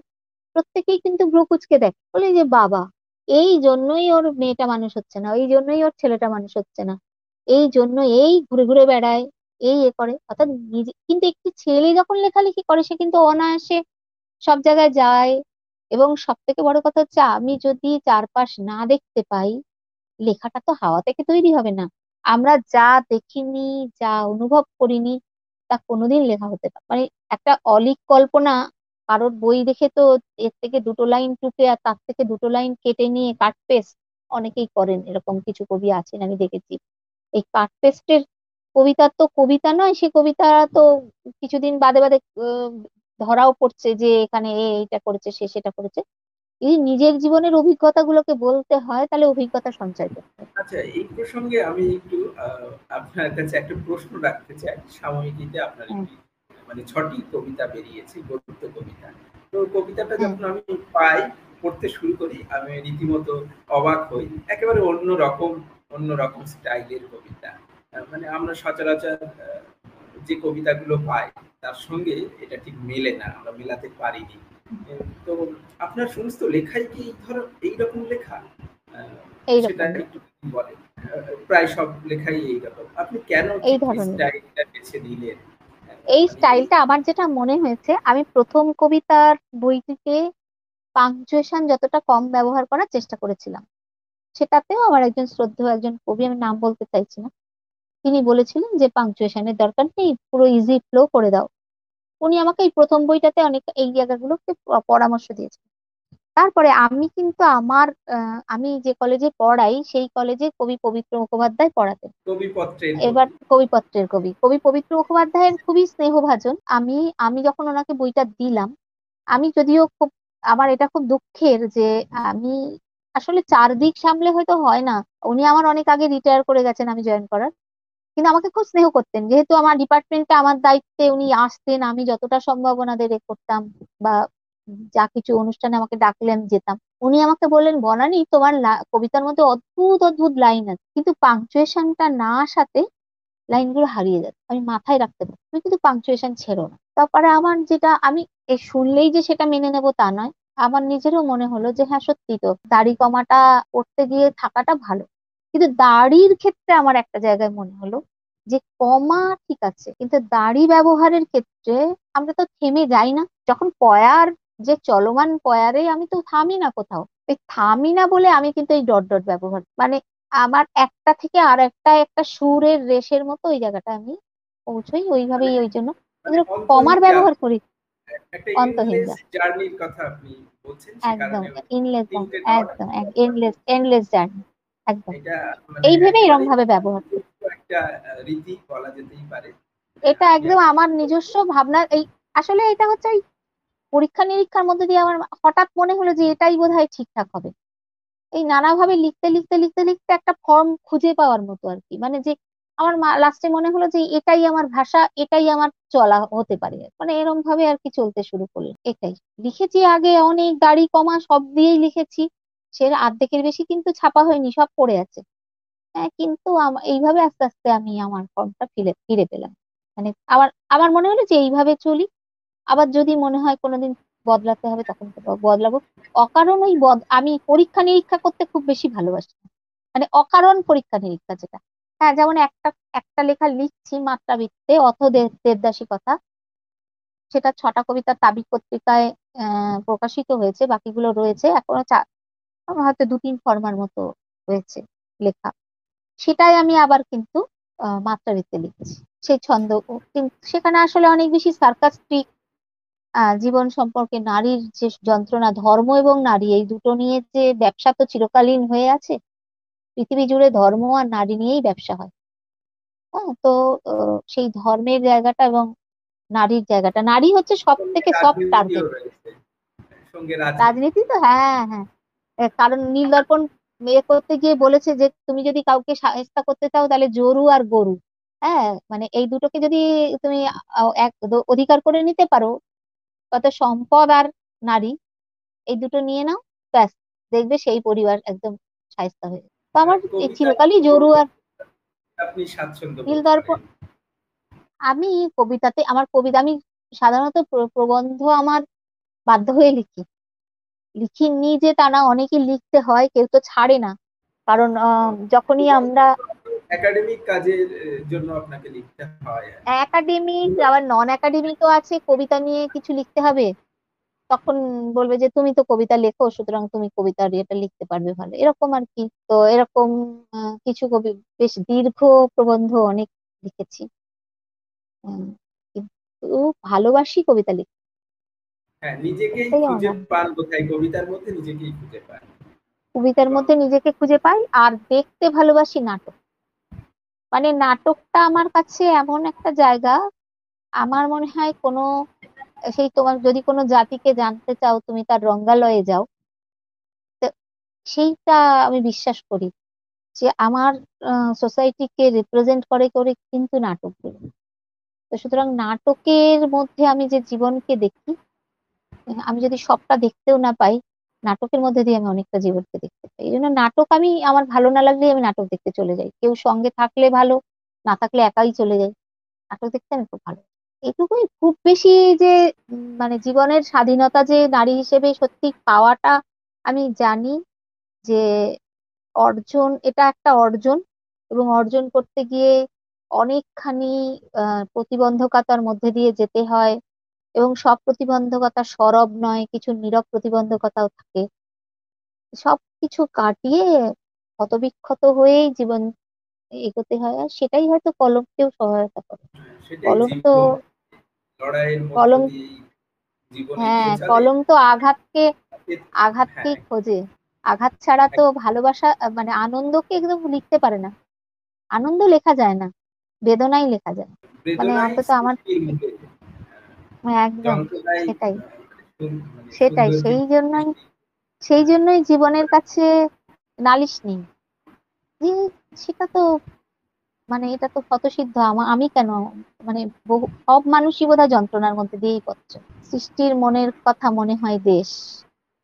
Speaker 2: প্রত্যেকেই কিন্তু ভ্রুকুচকে দেখে। বলে যে, বাবা, এই জন্যই ওর মেয়েটা মানুষ হচ্ছে না, এই জন্যই ওর ছেলেটা মানুষ হচ্ছে না, এই জন্য এই ঘুরে ঘুরে বেড়ায় এই এ করে। অর্থাৎ নিজে, কিন্তু একটি ছেলে যখন লেখালেখি করে, সে কিন্তু অনায়াসে সব জায়গায় যায়। এবং সব থেকে বড় কথা হচ্ছে, আমি যদি চারপাশ না দেখতে পাই, লেখাটা তো হাওয়া থেকে তৈরি হবে না। আমরা যা দেখিনি, যা অনুভব করিনি, তা কোনোদিন লেখা হতে পারে মানে একটা অলিক কল্পনা, কারোর বই দেখে তো এর থেকে দুটো লাইন টুকে আর তার থেকে দুটো লাইন কেটে নিয়ে কাট পেস্ট অনেকেই করেন। এরকম কিছু কবি আছেন, আমি দেখেছি। এই কাট পেস্টের কবিতা তো কবিতা নয় সে কবিতা তো কিছুদিন বাদে বাদে ধরাও পড়ছে যে এখানে এইটা করেছে সে সেটা করেছে। যদি নিজের জীবনের অভিজ্ঞতাগুলোকে বলতে হয় তাহলে অভিজ্ঞতা সঞ্চয় করতে
Speaker 1: আচ্ছা এই প্রসঙ্গে আমি একটু আপনার কাছে একটা প্রশ্ন রাখতে চাই। সাময়িকীতে আপনার মানে ছটি কবিতা বেরিয়েছে গদ্য কবিতা। তো কবিতাটা যখন আমি পাই পড়তে শুরু করি আমি রীতিমতো অবাক হই। একেবারে অন্য রকম অন্য রকম স্টাইলের কবিতা। মানে আমরা সচরাচর যে কবিতাগুলো পাই তার সঙ্গে এটা ঠিক মেলে না আমরা মেলাতে পারিনি। তো আপনার সমস্ত লেখাই কি এই ধর এইরকম লেখা? সেটা একটু বলে প্রায় সব লেখাই এইরকম। আপনি কেন এই স্টাইলটা বেছে নিলেন?
Speaker 2: এই স্টাইলটা আমার যেটা মনে হয়েছে আমি প্রথম কবিতার বইটিতে পাংচুয়েশন যতটা কম ব্যবহার করার চেষ্টা করেছিলাম সেটাতেও আমার একজন শ্রদ্ধেয় একজন কবি আমি নাম বলতে চাইছি না তিনি বলেছিলেন যে পাংচুয়েশনের দরকার নেই পুরো ইজি ফ্লো করে দাও। উনি আমাকে এই প্রথম বইটাতে অনেক এই জায়গাগুলোকে পরামর্শ দিয়েছেন। তারপরে আমি কিন্তু আমার আমি যে কলেজে পড়াই সেই কলেজে কবি পবিত্র মুখোপাধ্যায় পড়াতেন। এবার কবিপত্রের কবি। কবি পবিত্র মুখোপাধ্যায়ের খুবই স্নেহভাজন। আমি আমি যখন ওনাকে বইটা দিলাম আমি যদিও খুব আমার এটা খুব দুঃখের যে আমি আসলে চারদিক সামলে হয়তো হয় না। উনি আমার অনেক আগে রিটায়ার করে গেছেন আমি জয়েন করার। কিন্তু আমাকে খুব স্নেহ করতেন। যেহেতু আমার ডিপার্টমেন্টে আমার দায়িত্বে উনি আসতেন, আমি যতটা সম্ভব ওনাদের এ করতাম বা যা কিছু অনুষ্ঠানে আমাকে ডাকলে আমি যেতাম। উনি আমাকে বললেন, বনানি, তোমার কবিতার মধ্যে অদ্ভুত অদ্ভুত লাইন আছে। কিন্তু পাংচুয়েশনটা না আসাতে লাইনগুলো হারিয়ে যাচ্ছে আমি মাথায় রাখতে পারি তুমি কিন্তু পাংচুয়েশন ছেড়ো না। তারপরে আমার যেটা, আমি শুনলেই যে সেটা মেনে নেব তা নয়। আমার নিজেরও মনে হলো যে হ্যাঁ সত্যি তো, দাড়ি কমাটা করতে গিয়ে থাকাটা ভালো। কিন্তু দাড়ির ক্ষেত্রে আমার একটা জায়গায় মনে হলো যে কমা ঠিক আছে কিন্তু দাড়ি ব্যবহারের ক্ষেত্রে আমরা তো থেমে যাই না। যখন পয়ার যে চলমান পয়ারে আমি তো থামি না কোথাও এই থামি না বলে আমি কিন্তু এই ডট ডট ব্যবহার মানে আমার একটা থেকে আর একটা একটা সুরের রেশের মতো ওই জায়গাটা আমি পৌঁছই ওইভাবেই ওই জন্য। মানে কমার ব্যবহার করি। অন্তহীন
Speaker 1: জার্নির কথা আপনি বলছেন
Speaker 2: একদম ইনলেস একদম এন্ডলেস এন্ডলেস জার্নি একদম। এই ভেবে এরকম ভাবে ব্যবহার
Speaker 1: একটা রীতি বলা যেতেই পারে।
Speaker 2: এটা একদম আমার নিজস্ব ভাবনা। এই আসলে এটা হচ্ছে ওই পরীক্ষা নিরীক্ষার মধ্যে দিয়ে আমার হঠাৎ মনে হলো যে এটাই বোধ হয় ঠিকঠাক হবে। এই নানাভাবে লিখতে লিখতে লিখতে লিখতে একটা ফর্ম খুঁজে পাওয়ার মতো আর কি। মানে যে আমার লাস্টে মনে হলো যে এটাই আমার ভাষা এটাই আমার চলা হতে পারে। মানে এরকম ভাবে আর কি চলতে শুরু করল। এটাই। লিখেছি আগে অনেক দাড়ি কমা সব দিয়েই লিখেছি। সে অর্ধেকের বেশি কিন্তু ছাপা হয়নি, সব পড়ে আছে। হ্যাঁ কিন্তু এইভাবে আস্তে আস্তে আমি আমার ফর্মটা ফিরে ফিরে পেলাম। মানে আমার আমার মনে হলো যে এইভাবে চলি। আবার যদি মনে হয় কোনোদিন বদলাতে হবে তখন বদলাবো। অকারণ ওই বদ, আমি পরীক্ষা নিরীক্ষা করতে খুব বেশি ভালোবাসি মানে অকারণ পরীক্ষা নিরীক্ষা যেটা। হ্যাঁ যেমন একটা একটা লেখা লিখছি মাত্রা বৃত্তে অথ দেবদাসী কথা সেটা ছটা কবিতার তাবিক পত্রিকায় প্রকাশিত হয়েছে, বাকিগুলো রয়েছে। এখনও হয়তো দু তিন ফর্মার মতো রয়েছে লেখা। সেটাই আমি আবার কিন্তু মাত্রা বৃত্তে লিখেছি। সেই ছন্দ সেখানে আসলে অনেক বেশি সার্কাস্টিক জীবন সম্পর্কে নারীর যে যন্ত্রণা ধর্ম এবং নারী এই দুটো নিয়ে যে ব্যবসা তো চিরকালীন হয়ে আছে পৃথিবী জুড়ে ধর্ম আর নারী নিয়েই ব্যবসা হয়। হ্যাঁ তো সেই ধর্মের জায়গাটা এবং নারীর জায়গাটা। নারী হচ্ছে সব থেকে সব টার্গেট রাজনীতি তো হ্যাঁ হ্যাঁ। কারণ নীল দর্পণ মেয়ে করতে গিয়ে বলেছে যে তুমি যদি কাউকে সাহেস্তা করতে চাও তাহলে জরু আর গরু। হ্যাঁ মানে এই দুটোকে যদি তুমি এক অধিকার করে নিতে পারো কত সম্পদ আর নারী এই দুটো নিয়ে নাও ব্যাস দেখবে সেই পরিবার একদম সাহিস্তা হয়ে তো আমার চিরকালই জরু আর নীল দর্পণ আমি কবিতাতে আমার কবিতা আমি সাধারণত প্রবন্ধ আমার বাধ্য হয়ে লিখি। লিখিনি যে তা না অনেকে লিখতে হয় কেউ তো ছাড়ে না। কারণ যখনই আমরা
Speaker 1: একাডেমিক কাজের জন্য আপনাকে লিখতে হয়
Speaker 2: একাডেমিক আবার নন একাডেমিকও আছে কবিতা নিয়ে কিছু লিখতে হবে। তখন বলবে যে তুমি তো কবিতা লেখো সুতরাং তুমি কবিতার এটা লিখতে পারবে ভালো। এরকম আর কি। তো এরকম কিছু কবি বেশ দীর্ঘ প্রবন্ধ অনেক লিখেছি। কিন্তু ভালোবাসি কবিতা লিখতে।
Speaker 1: হ্যাঁ নিজেকেই খুঁজে পান কোথায় কবিতার মধ্যে নিজেকেই খুঁজে পান।
Speaker 2: কবিতার মধ্যে নিজেকে খুঁজে পাই আর দেখতে ভালোবাসি নাটক। মানে নাটকটা আমার কাছে এমন একটা জায়গা আমার মনে হয় কোনো সেই তোমার যদি কোনো জাতিকে জানতে চাও তুমি তার রঙ্গালয়ে যাও সেইটা আমি বিশ্বাস করি যে আমার সোসাইটিকে রিপ্রেজেন্ট করে করে কিন্তু নাটকগুলো। তো সুতরাং নাটকের মধ্যে আমি যে জীবনকে দেখি আমি যদি সবটা দেখতেও না পাই, নাটকের মধ্যে দিয়ে আমি অনেকটা জীবনকে দেখতে পাই। এই জন্য নাটক আমি, আমার ভালো না লাগলে আমি নাটক দেখতে চলে যাই। কেউ সঙ্গে থাকলে ভালো, না থাকলে একাই চলে যাই। নাটক দেখতে আমি খুব ভালো এটুকুই খুব বেশি যে মানে জীবনের স্বাধীনতা যে নারী হিসেবে সত্যি পাওয়াটা আমি জানি যে, অর্জন, এটা একটা অর্জন এবং অর্জন করতে গিয়ে অনেকখানি প্রতিবন্ধকতার মধ্যে দিয়ে যেতে হয়। এবং সব প্রতিবন্ধকতা সরব নয় কিছু নীরব প্রতিবন্ধকতাও থাকে। সবকিছু কাটিয়ে ক্ষতবিক্ষত হয়েই জীবন এগোতে হয় আর সেটাই হয়তো কলমকেও সহায়তা করে। কলম তো কলম হ্যাঁ কলম তো আঘাতকে আঘাতকেই হ্যাঁ। খোঁজে। আঘাত ছাড়া তো ভালোবাসা মানে আনন্দকে একদম লিখতে পারে না। আনন্দ লেখা যায় না বেদনাই লেখা যায়। মানে অন্তত আমার একদম সেটাই। সেটাই সেই জন্যই সেই জন্যই জীবনের কাছে নালিশ নেই। যে সেটা তো মানে এটা তো ক্ষতসিদ্ধ। আমি কেন মানে বহু সব মানুষই বোধহয় যন্ত্রণার মধ্যে দিয়েই পড়ছে। সৃষ্টির মনের কথা মনে হয় দেশ।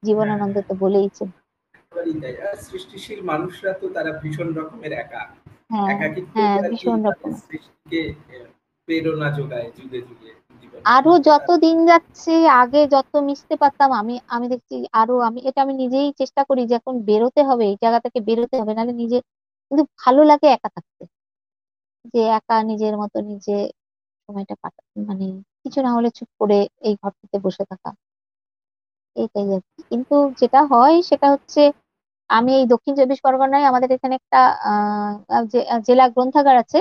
Speaker 2: জীবনানন্দ তো বলেইছে
Speaker 1: সৃষ্টিশীল মানুষরা তো তারা ভীষণ রকমের একা।
Speaker 2: হ্যাঁ হ্যাঁ ভীষণ রকম।
Speaker 1: সৃষ্টিকে প্রেরণা যোগায় যুগে যুগে।
Speaker 2: আরও যত দিন যাচ্ছে, আগে যত মিশতে পারতাম, আমি আমি দেখছি আরও আমি, এটা আমি নিজেই চেষ্টা করি যে এখন বেরোতে হবে, এই জায়গা থেকে বেরোতে হবে, নাহলে নিজে, কিন্তু ভালো লাগে একা থাকতে। যে একা নিজের মতো নিজে সময়টা কাটা মানে কিছু না হলে চুপ করে এই ঘরটিতে বসে থাকা। এইটাই আর কি। কিন্তু যেটা হয়, সেটা হচ্ছে আমি এই দক্ষিণ চব্বিশ পরগনায় আমাদের এখানে একটা, আহ জেলা গ্রন্থাগার আছে,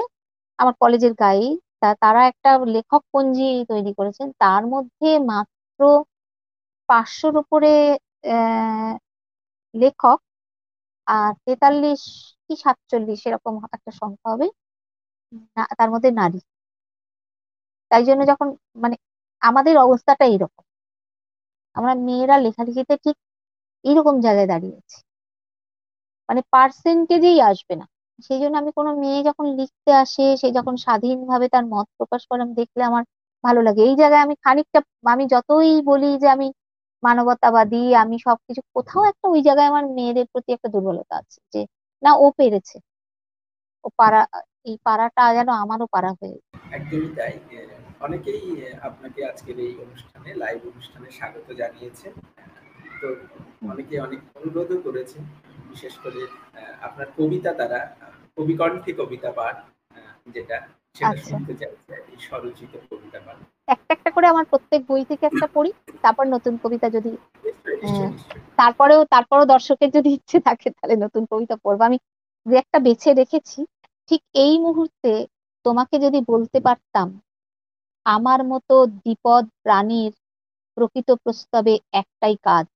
Speaker 2: আমার কলেজের গায়ে তা তারা একটা লেখক পঞ্জি তৈরি করেছেন। তার মধ্যে মাত্র পাঁচশোর উপরে লেখক আর তেতাল্লিশ কি সাতচল্লিশ এরকম একটা সংখ্যা হবে। তার মধ্যে নারী। তাই জন্য যখন মানে আমাদের অবস্থাটা এইরকম। আমরা মেয়েরা লেখালেখিতে ঠিক এইরকম জায়গায় দাঁড়িয়েছি মানে পার্সেন্টেজেই আসবে না। সেই জন্য আমি কোনো মেয়ে যখন লিখতে আসে, সে যখন স্বাধীনভাবে তার মত প্রকাশ করে, আমি দেখলে আমার ভালো লাগে। এই জায়গায় আমি খানিকটা, আমি যতই বলি যে আমি মানবতাবাদী, আমি সবকিছু, কোথাও একটা ওই জায়গায় আমার মেয়েদের প্রতি একটা দুর্বলতা আছে যে, না, ও পেরেছে। ও পারা, এই পাড়াটা যেন আমারও পাড়া হয়ে
Speaker 1: একদমই তাই। অনেকেই আপনাকে আজকের এই অনুষ্ঠানে, লাইভ অনুষ্ঠানে স্বাগত জানিয়েছে তো অনেকে অনেক অনুরোধও করেছে বিশেষ করে আপনার কবিতা দ্বারা কবি কণ্ঠে কবিতা পাঠ যেটা সেটা আচ্ছা। শুনতে চাইছে এই স্বরচিত কবিতা পাঠ।
Speaker 2: একটা একটা করে আমার প্রত্যেক বই থেকে একটা পড়ি তারপর নতুন কবিতা যদি তারপরেও তারপরেও দর্শকের যদি ইচ্ছে থাকে তাহলে নতুন কবিতা পড়ব। আমি দু একটা বেছে রেখেছি। ঠিক এই মুহূর্তে তোমাকে যদি বলতে পারতাম আমার মতো দ্বিপদ প্রাণীর প্রকৃত প্রস্তাবে একটাই কাজ।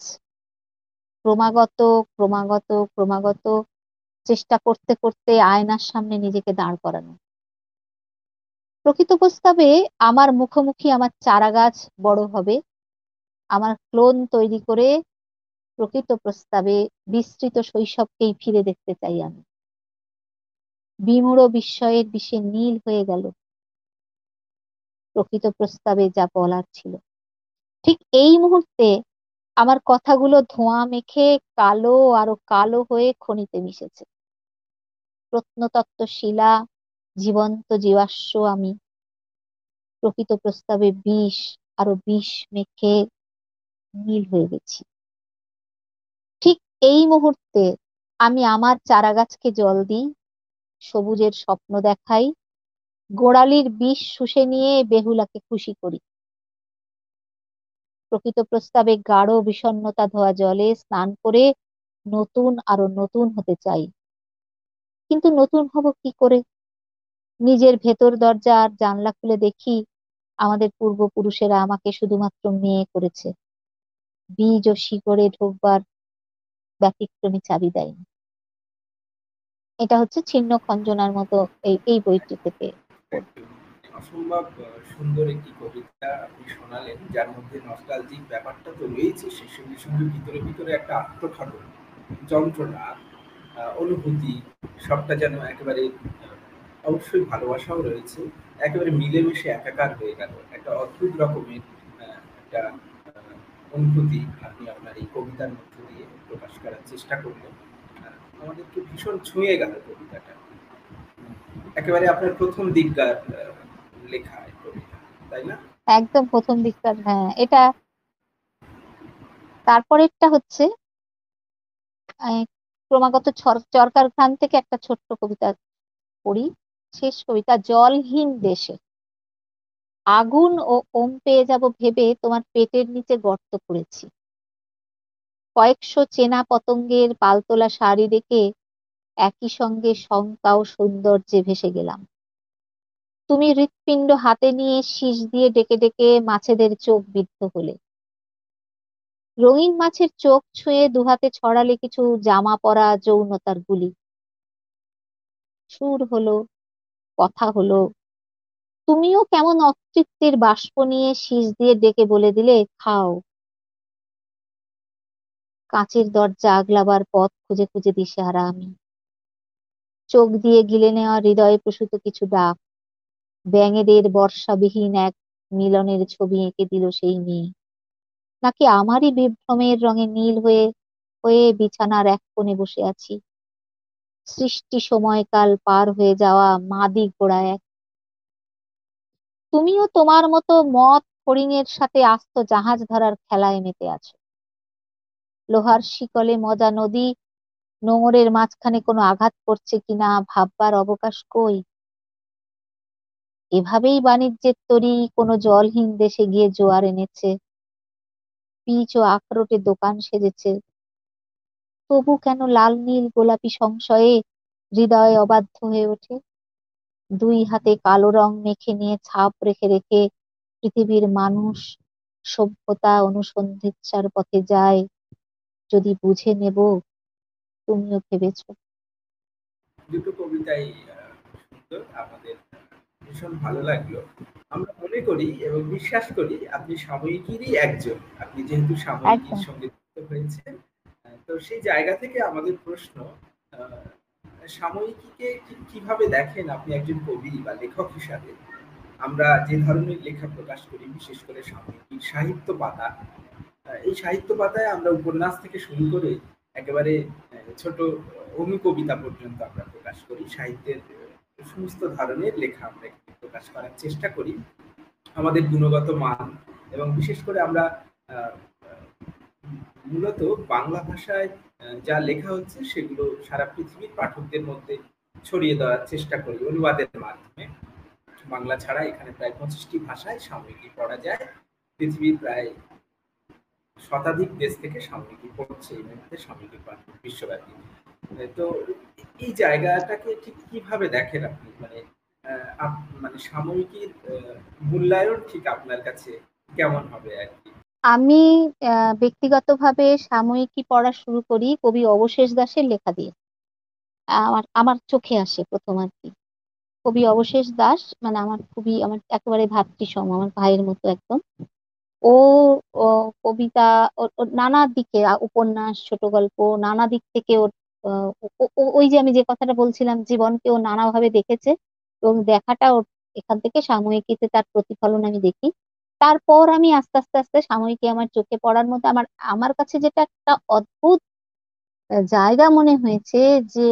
Speaker 2: ক্রমাগত ক্রমাগত ক্রমাগত চেষ্টা করতে করতে আয়নার সামনে নিজেকে দাঁড় করানো। প্রকৃত প্রস্তাবে আমার মুখোমুখি আমার চারা গাছ বড় হবে। আমার ক্লোন তৈরি করে প্রকৃত প্রস্তাবে বিস্তৃত শৈশবকেই ফিরে দেখতে চাই আমি। বিমূঢ় বিস্ময়ের বিষে নীল হয়ে গেল। প্রকৃত প্রস্তাবে যা বলার ছিল। ঠিক এই মুহূর্তে আমার কথাগুলো ধোঁয়া মেখে কালো আরও কালো হয়ে খনিতে মিশেছে। প্রত্নতত্ত্ব শিলা জীবন্ত জীবাশ্ম আমি। প্রকৃত প্রস্তাবে বিষ, আরও বিষ মেখে নীল হয়ে গেছি। ঠিক এই মুহূর্তে আমি আমার চারা গাছকে জল দিই, সবুজের স্বপ্ন দেখাই, গোড়ালির বিষ শুষে নিয়ে বেহুলাকে খুশি করি। প্রকৃত প্রস্তাবে গাঢ় বিষণ্নতা ধোয়া জলে স্নান করে নতুন আরও নতুন হতে চাই। কিন্তু নতুন হব কি করে? নিজের ভেতর দরজা আর জানলা খুলে দেখি আমাদের পূর্বপুরুষেরা আমাকে শুধুমাত্র মেয়ে করেছে। বীজ ও শিকড়ে ঢোকবার ব্যতিক্রমী চাবি দেয়নি। এটা হচ্ছে ছিন্ন খঞ্জনার মতো এই এই বইটি থেকে।
Speaker 1: অসম্ভব সুন্দর একটি কবিতা আপনি শোনালেন, যার মধ্যে নস্টালজিক ব্যাপারটা তো রয়েছে সেই সঙ্গে সঙ্গে ভিতরে ভিতরে একটা আত্মখাটন যন্ত্রণা অনুভূতি, সবটা যেন একেবারে অবশ্যই ভালোবাসাও রয়েছে, একেবারে মিলেমিশে একাকার হয়ে গেল। একটা অদ্ভুত রকমের একটা অনুভূতি আপনি আপনার এই কবিতার মধ্য দিয়ে প্রকাশ করার চেষ্টা করলেন। আমাদেরকে ভীষণ ছুঁয়ে গেল কবিতাটা। একেবারে আপনার প্রথম দিককার লেখা তাই না?
Speaker 2: একদম প্রথম দিককার হ্যাঁ এটা তারপরেরটা হচ্ছে ক্রমাগত চরকার খান থেকে একটা ছোট্ট কবিতা পড়ি, শেষ কবিতা, জলহীন দেশে। আগুন ও ওম পেয়ে যাব ভেবে তোমার পেটের নিচে গর্ত করেছি। কয়েকশো চেনা পতঙ্গের পালতোলা শাড়ি দেখে একই সঙ্গে শঙ্কা ও সৌন্দর্যে ভেসে গেলাম। তুমি হৃৎপিণ্ড হাতে নিয়ে শীষ দিয়ে ডেকে ডেকে মাছেদের চোখ বিদ্ধ হলে। রঙিন মাছের চোখ ছুঁয়ে দুহাতে ছড়ালে কিছু জামা পরা যৌনতার গুলি। সুর হলো, কথা হলো, তুমিও কেমন অতৃপ্তির বাষ্প নিয়ে শীষ দিয়ে ডেকে বলে দিলে, খাও। কাঁচের দরজা আগলাবার পথ খুঁজে খুঁজে দিশেহারা আমি। চোখ দিয়ে গিলে নেওয়া হৃদয়ে প্রসূত কিছু ডাক ব্যাঙেদের বর্ষাবিহীন এক মিলনের ছবি এঁকে দিল সেই মেয়ে। নাকি আমারই বিভ্রমের রঙে নীল হয়ে হয়ে বিছানার এক কোণে বসে আছি? সৃষ্টি সময়কাল পার হয়ে যাওয়া মাদি ঘোড়া এক। তুমিও তোমার মতো মত ফড়িংয়ের সাথে আস্ত জাহাজ ধরার খেলায় মেতে আছো। লোহার শিকলে মজা নদী, নোঙরের মাঝখানে কোনো আঘাত করছে কিনা ভাববার অবকাশ কই? এভাবেই বাণিজ্যের তরি কোনো জলহীন দেশে গিয়ে জোয়ার এনেছে। পিচ ও আখরোটে দোকান সেজেছে। তবু কেন লাল নীল গোলাপি সংশয়ে হৃদয় অবাধ্য হয়ে ওঠে? দুই হাতে কালো রং মেখে নিয়ে ছাপ রেখে রেখে পৃথিবীর মানুষ সভ্যতা অনুসন্ধিৎসার পথে যায়। যদি বুঝে নেব, তুমিও ভেবেছ।
Speaker 1: দুটো কবিতাই সুন্দর। আমাদের ভীষণ ভালো লাগল। আমরা মনে করি এবং বিশ্বাস করি আপনি সাময়িকীরই একজন। আপনি যেহেতু সাময়িকীর সঙ্গে যুক্ত হয়েছেন তো সেই জায়গা থেকে আমাদের প্রশ্ন সাময়িকীকে কীভাবে দেখেন আপনি একজন কবি বা লেখক হিসাবে? আমরা যে ধরনের লেখা প্রকাশ করি বিশেষ করে সাময়িকীর সাহিত্য পাতা এই সাহিত্য পাতায় আমরা উপন্যাস থেকে শুরু করে একেবারে ছোট অনুকবিতা পর্যন্ত আমরা প্রকাশ করি। সাহিত্যের সমস্ত ধরনের লেখা আমরা প্রকাশ করার চেষ্টা করি, আমাদের গুণগত মান এবং বিশেষ করে আমরা মূলত বাংলা ভাষায় যা লেখা হচ্ছে সেগুলো সারা পৃথিবীর পাঠকদের মধ্যে ছড়িয়ে দেওয়ার চেষ্টা করি অনুবাদের মাধ্যমে। বাংলা ছাড়া এখানে প্রায় পঁচিশটি ভাষায় সাময়িকী পড়া যায়। পৃথিবীর প্রায় শতাধিক দেশ থেকে সাময়িকী পড়ছে এই মুহূর্তে, সাময়িকী পাঠ বিশ্বব্যাপী। তো এই জায়গাটাকে ঠিক কীভাবে দেখেন আপনি? মানে মানে সাময়িকীর মূল্যায়ন ঠিক আপনার কাছে কেমন হবে আর কি?
Speaker 2: আমি ব্যক্তিগতভাবে সাময়িকী পড়া শুরু করি কবি অবশেষ দাসের লেখা দিয়ে। আমার আমার চোখে আসে প্রথম আর কি। কবি অবশেষ দাস মানে আমার খুবই, আমার একেবারে ভাতৃসম, আমার ভাইয়ের মতো একদম। ও কবিতা নানা দিকে উপন্যাস, ছোট গল্প, নানা দিক থেকে ওর ওই যে আমি যে কথাটা বলছিলাম, জীবনকে ও নানাভাবে দেখেছে এবং দেখাটা এখান থেকে সাময়িকীতে তার প্রতিফলন আমি দেখি। তারপর আমি আস্তে আস্তে আস্তে সাময়িকী আমার চোখে পড়ার মধ্যে আমার আমার কাছে যেটা একটা অদ্ভুত জায়গা মনে হয়েছে যে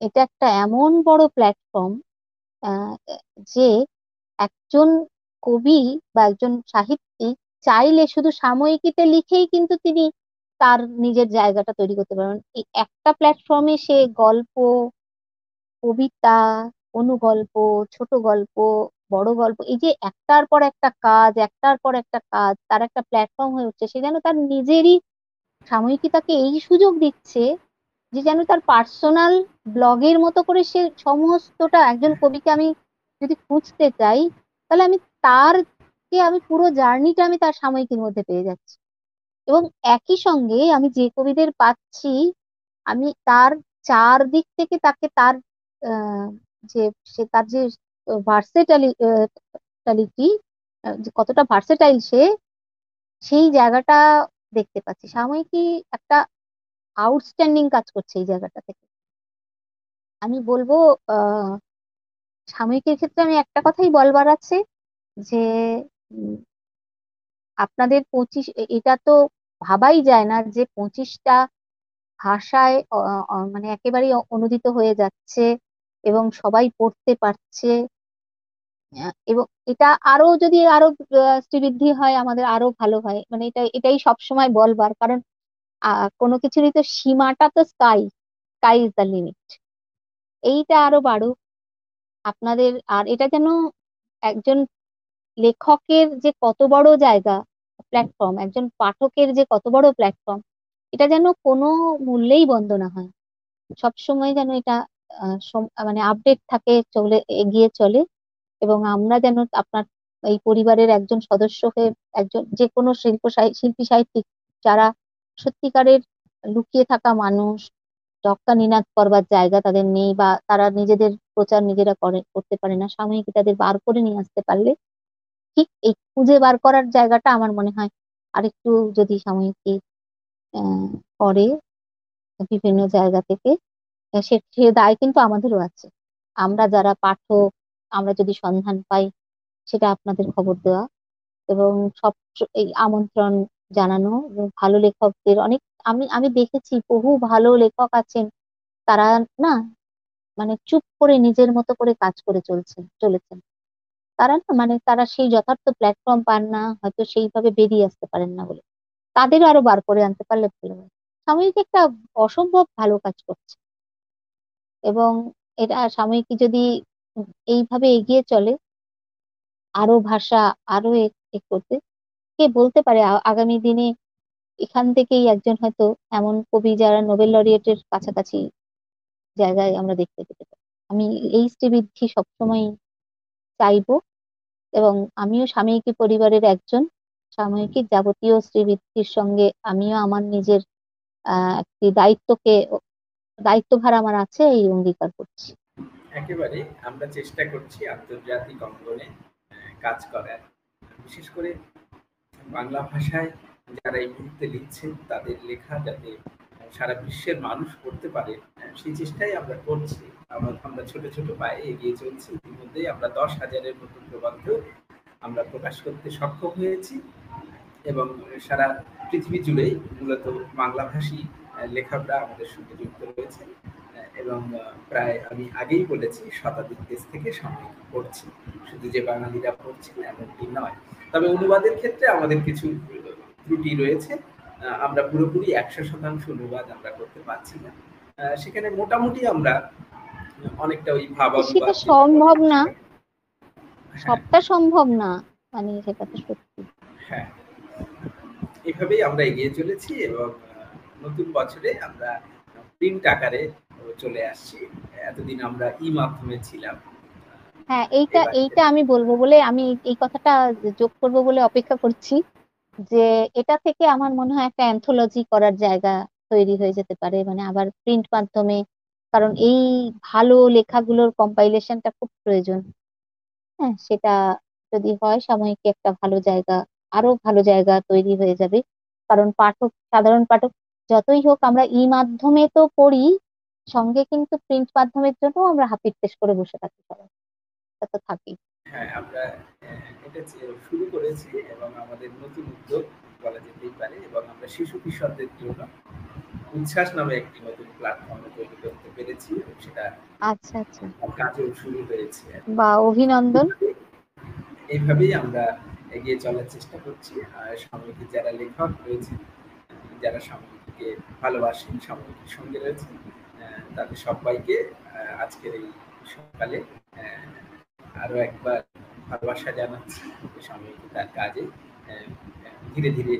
Speaker 2: এটা একটা এমন বড় প্ল্যাটফর্ম যে একজন কবি বা একজন সাহিত্যিক চাইলে শুধু সাময়িকীতে লিখেই কিন্তু তিনি তার নিজের জায়গাটা তৈরি করতে পারবেন। এই একটা প্ল্যাটফর্মে সে গল্প, কবিতা অনুগল্প ছোট গল্প, বড় গল্প, এই যে একটার পর একটা কাজ, একটার পর একটা কাজ, তার একটা প্ল্যাটফর্ম হয়ে উঠছে, সে যেন তার নিজেরই সাময়িকী তাকে এই সুযোগ দিচ্ছে যে যেন তার পার্সোনাল ব্লগের মতো করে সে সমস্তটা একজন কবিকে আমি যদি খুঁজতে চাই, তাহলে আমি তার কে আমি পুরো জার্নিটা আমি তার সাময়িকীর মধ্যে পেয়ে যাচ্ছি। এবং একই সঙ্গে আমি যে কবিদের পাচ্ছি, আমি তার চার দিক থেকে তাকে তার যে সে তার যে ভার্সেটালিটি কতটা ভার্সেটাইল সে, সেই জায়গাটা দেখতে পাচ্ছি। সাময়িকী একটা আউটস্ট্যান্ডিং কাজ করছে এই জায়গাটা থেকে। আমি বলব সাময়িকের ক্ষেত্রে আমি একটা কথাই বলবার আছে যে আপনাদের পঁচিশ, এটা তো ভাবাই যায় না যে পঁচিশটা ভাষায় মানে একেবারেই অনুদিত হয়ে যাচ্ছে। এবং সবাই পড়তে পারছে। এবং এটা আরও যদি আরও শ্রীবৃদ্ধি হয়, আমাদের আরও ভালো হয়। মানে এটা, এটাই সবসময় বলবার। কারণ কোনো কিছুরই তো সীমাটা তো sky sky is the limit এইটা আরও বাড়ুক। আপনাদের, আর এটা যেন একজন লেখকের যে কত বড় জায়গা প্ল্যাটফর্ম একজন পাঠকের যে কত বড় প্ল্যাটফর্ম এটা যেন কোনো মূল্যেই বন্ধ না হয়। সবসময় যেন এটা মানে আপডেট থাকে, চলে, এগিয়ে চলে এবং আমরা যেন আপনার এই পরিবারের একজন সদস্য হয়ে একজন যে কোনো শিল্প শিল্পী সাহিত্যিক যারা সত্যিকারের লুকিয়ে থাকা মানুষ নিনাদ করবার জায়গা তাদের নেই বা তারা নিজেদের প্রচার নিজেরা করে, করতে পারে না, সাময়িক তাদের বার করে নিয়ে আসতে পারলে ঠিক এই খুঁজে বার করার জায়গাটা আমার মনে হয় আরেকটু যদি সাময়িকী করে বিভিন্ন জায়গা থেকে সে সে দায় কিন্তু আমাদেরও আছে। আমরা যারা পাঠক, আমরা যদি সন্ধান পাই, সেটা আপনাদের খবর দেওয়া এবং সব এই আমন্ত্রণ জানানো এবং ভালো লেখকদের অনেক, আমি আমি দেখেছি বহু ভালো লেখক আছেন, তারা না মানে চুপ করে নিজের মতো করে কাজ করে চলছেন, চলেছেন। তারা না মানে তারা সেই যথার্থ প্ল্যাটফর্ম পান না, হয়তো সেইভাবে বেরিয়ে আসতে পারেন না বলে। তাদেরও আরও বার করে আনতে পারলে ভালো হয়। সাময়িক একটা অসম্ভব ভালো কাজ করছে। এবং এটা সাময়িকী যদি এইভাবে এগিয়ে চলে আরও ভাষা আরও এক করতে, কে বলতে পারে? আগামী দিনে এখান থেকেই একজন হয়তো এমন কবি যারা নোবেল লরিয়েটের কাছাকাছি জায়গায় আমরা দেখতে পেতে পারি। আমি এই শ্রীবৃদ্ধি সবসময় চাইব এবং আমিও সাময়িকী পরিবারের একজন, সাময়িকী যাবতীয় শ্রীবৃদ্ধির সঙ্গে আমিও আমার নিজের আহ একটি দায়িত্বকে দায়িত্বভার আমার আছে, এই অঙ্গীকার করছি।
Speaker 1: একেবারে আমরা চেষ্টা করছি আন্তর্জাতিক অঙ্গনে কাজ করার। বিশেষ করে বাংলা ভাষায় যারা এই মুহূর্তে লিখছেন, তাদের লেখা যাতে সারা বিশ্বের মানুষ পড়তে পারে সেই চেষ্টাই আমরা করছি। আমরা ছোট ছোট পায়ে এগিয়ে চলছি। ইতিমধ্যেই আমরা দশ হাজারের মতো প্রবন্ধ আমরা প্রকাশ করতে সক্ষম হয়েছি এবং সারা পৃথিবী জুড়েই মূলত বাংলাভাষী লেখকরা আমাদের সঙ্গে যুক্ত রয়েছে এবং প্রায় আমি আগেই বলেছি শতাধিক দেশ থেকে সাময়িক পড়ছি। শুধু যে বাঙালিরা পড়ছেন এমনটি নয়। তবে অনুবাদের ক্ষেত্রে আমাদের কিছু ত্রুটি রয়েছে। আমরা পুরোপুরি একশো শতাংশ অনুবাদ আমরা করতে পারছি না। সেখানে মোটামুটি আমরা অনেকটা ওই ভাব
Speaker 2: সেটা সম্ভব না? হ্যাঁ। সবটা সম্ভব না? মানে সেটা তো সত্যি।
Speaker 1: হ্যাঁ। এভাবেই আমরা এগিয়ে চলেছি এবং নতুন বছরে আমরা প্রিন্ট আকারে চলে আসছি। এতদিন আমরা ই মাধ্যমে ছিলাম।
Speaker 2: হ্যাঁ এইটা এইটা আমি বলব বলে আমি এই কথাটা যোগ করব বলে অপেক্ষা করছি যে এটা থেকে আমার মনে হয় একটা অ্যান্থোলজি করার জায়গা তৈরি হয়ে যেতে পারে। মানে আবার প্রিন্ট মাধ্যমে কারণ এই ভালো লেখাগুলোর কম্পাইলেশনটা খুব প্রয়োজন। হ্যাঁ সেটা যদি হয় সাময়িক একটা ভালো জায়গা আরও ভালো জায়গা তৈরি হয়ে যাবে। কারণ পাঠক সাধারণ পাঠক যতই হোক আমরা ই মাধ্যমে তো পড়ি সঙ্গে কিন্তু প্রিন্ট মাধ্যমের জন্য আমরা হাপির পেশ করে বসে থাকি সবাই। তো থাকি
Speaker 1: হ্যাঁ আমরা এটা শুরু করেছি এবং আমাদের নতুন উদ্যোগ বলা যেতেই পারে এবং আমরা শিশু কিশোরদের জন্য উচ্ছ্বাস নামে একটি নতুন প্ল্যাটফর্ম তৈরি করতে পেরেছি সেটা
Speaker 2: আচ্ছা আচ্ছা।
Speaker 1: কাজও শুরু হয়েছে।
Speaker 2: বা অভিনন্দন।
Speaker 1: এইভাবেই আমরা এগিয়ে চলার চেষ্টা করছি। আর সাময়িকীর যারা লেখক রয়েছে যারা সাময়িকীকে ভালোবাসেন সাময়িকীর সঙ্গে রয়েছে তাদের সবাইকে আজকের এই সকালে আরও একবার ভালোবাসা জানাচ্ছি সাময়িকী তার কাজে ধীরে ধীরে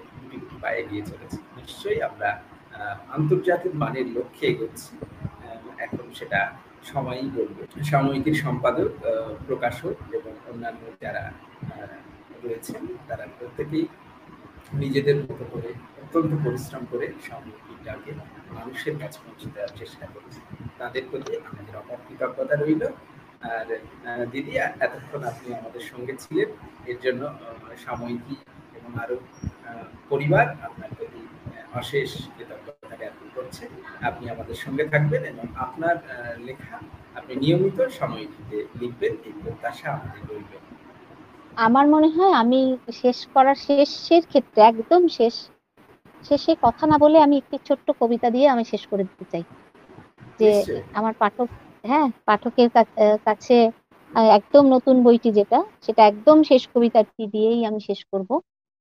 Speaker 1: পায়ে এগিয়ে চলেছে। নিশ্চয়ই আমরা আন্তর্জাতিক মানের লক্ষ্যে এগোচ্ছি এখন সেটা সময়ই বলবে। সাময়িকীর সম্পাদক প্রকাশক এবং অন্যান্য যারা রয়েছেন, তারা প্রত্যেকেই নিজেদের মতো করে, অত্যন্ত পরিশ্রম করে সাময়িকীটাকে মানুষের কাছে পৌঁছে দেওয়ার চেষ্টা করেছে। তাদের প্রতি আমাদের অপার কৃতজ্ঞতা রইল। আর দিদি এতক্ষণ আপনি আমাদের সঙ্গে ছিলেন, এর জন্য সাময়িকী এবং আরও পরিবার আপনার প্রতি অশেষ কৃতজ্ঞতা জ্ঞাপন করছে। আপনি আমাদের সঙ্গে থাকবেন এবং আপনার লেখা আপনি নিয়মিত সাময়িকীতে লিখবেন, এই প্রত্যাশা আমাদের রইবেন
Speaker 2: আমার মনে হয় আমি শেষ করার শেষের ক্ষেত্রে একদম শেষ শেষে কথা না বলে আমি একটি ছোট্ট কবিতা দিয়ে আমি শেষ করে দিতে চাই। যে আমার পাঠক হ্যাঁ পাঠকের কাছে একদম নতুন বইটি যেটা সেটা একদম শেষ কবিতাটি দিয়েই আমি শেষ করব।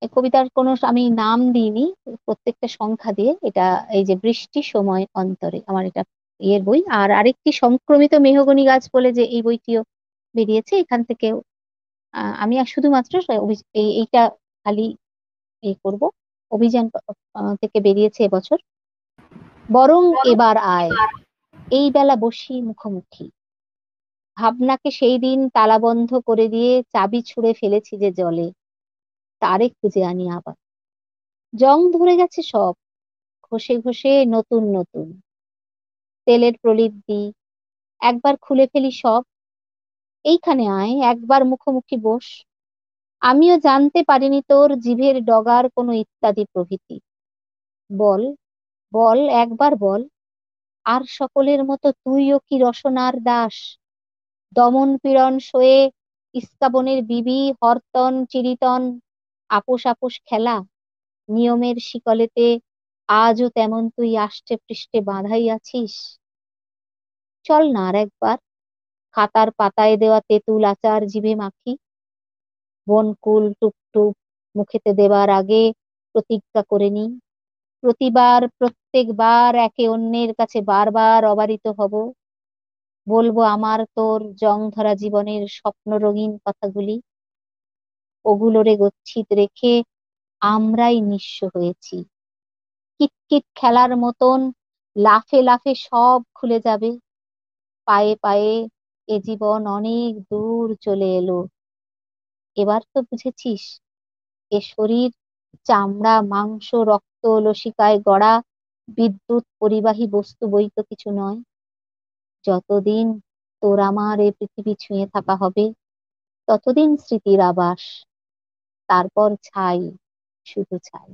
Speaker 2: এই কবিতার কোনো আমি নাম দিইনি প্রত্যেকটা সংখ্যা দিয়ে। এটা এই যে বৃষ্টি সময় অন্তরে আমার এটা ইয়ের বই। আর আরেকটি সংক্রমিত মেহগনি গাছ বলে যে এই বইটিও বেরিয়েছে এখান থেকে আমি আর শুধুমাত্র এইটা খালি ইয়ে করব। অভিযান থেকে বেরিয়েছে এবছর। বরং এবার আয়। এই বেলা বসি মুখোমুখি। ভাবনাকে সেই দিন তালাবন্ধ করে দিয়ে চাবি ছুঁড়ে ফেলেছি যে জলে। তারে খুঁজে আনি আবার। জং ধরে গেছে সব। ঘষে ঘষে নতুন নতুন। তেলের প্রলেপ দিই। একবার খুলে ফেলি সব। এইখানে আয়, একবার মুখোমুখি বস। আমিও জানতে পারিনি তোর জিভের ডগার কোনো ইত্যাদি প্রভৃতি। বল বল, একবার বল। আর সকলের মতো তুইও কি রসনার দাস? দমন পীড়ন সয়ে ইস্কাবনের বিবি, হরতন, চিরিতন, আপোষ আপোষ খেলা। নিয়মের শিকলেতে আজও তেমন তুই আষ্টে পৃষ্ঠে বাঁধাই আছিস। চল না আর একবার। খাতার পাতায় দেওয়া তেঁতুল আচার, জিভে মাখি বনকুল টুকটুক মুখেতে দেবার আগে প্রতিজ্ঞা করে নি প্রতিবার, প্রত্যেকবার একে অন্যের কাছে বারবার অবারিত হব। বলব, আমার তোর জং ধরা জীবনের স্বপ্ন রঙিন কথাগুলি। ওগুলোরে গচ্ছিত রেখে আমরাই নিঃস্ব হয়েছি। কিটকিট খেলার মতন লাফে লাফে সব খুলে যাবে। পায়ে পায়ে এ জীবন অনেক দূর চলে এলো। এবার তো বুঝেছিস, এ শরীর, চামড়া, মাংস, রক্ত, লসিকায় গড়া, বিদ্যুৎ, পরিবাহী বস্তু বই তো কিছু নয়। যতদিন তোর আমার এ পৃথিবী ছুঁয়ে থাকা হবে, ততদিন স্মৃতির আবাস। তারপর ছাই, শুধু ছাই।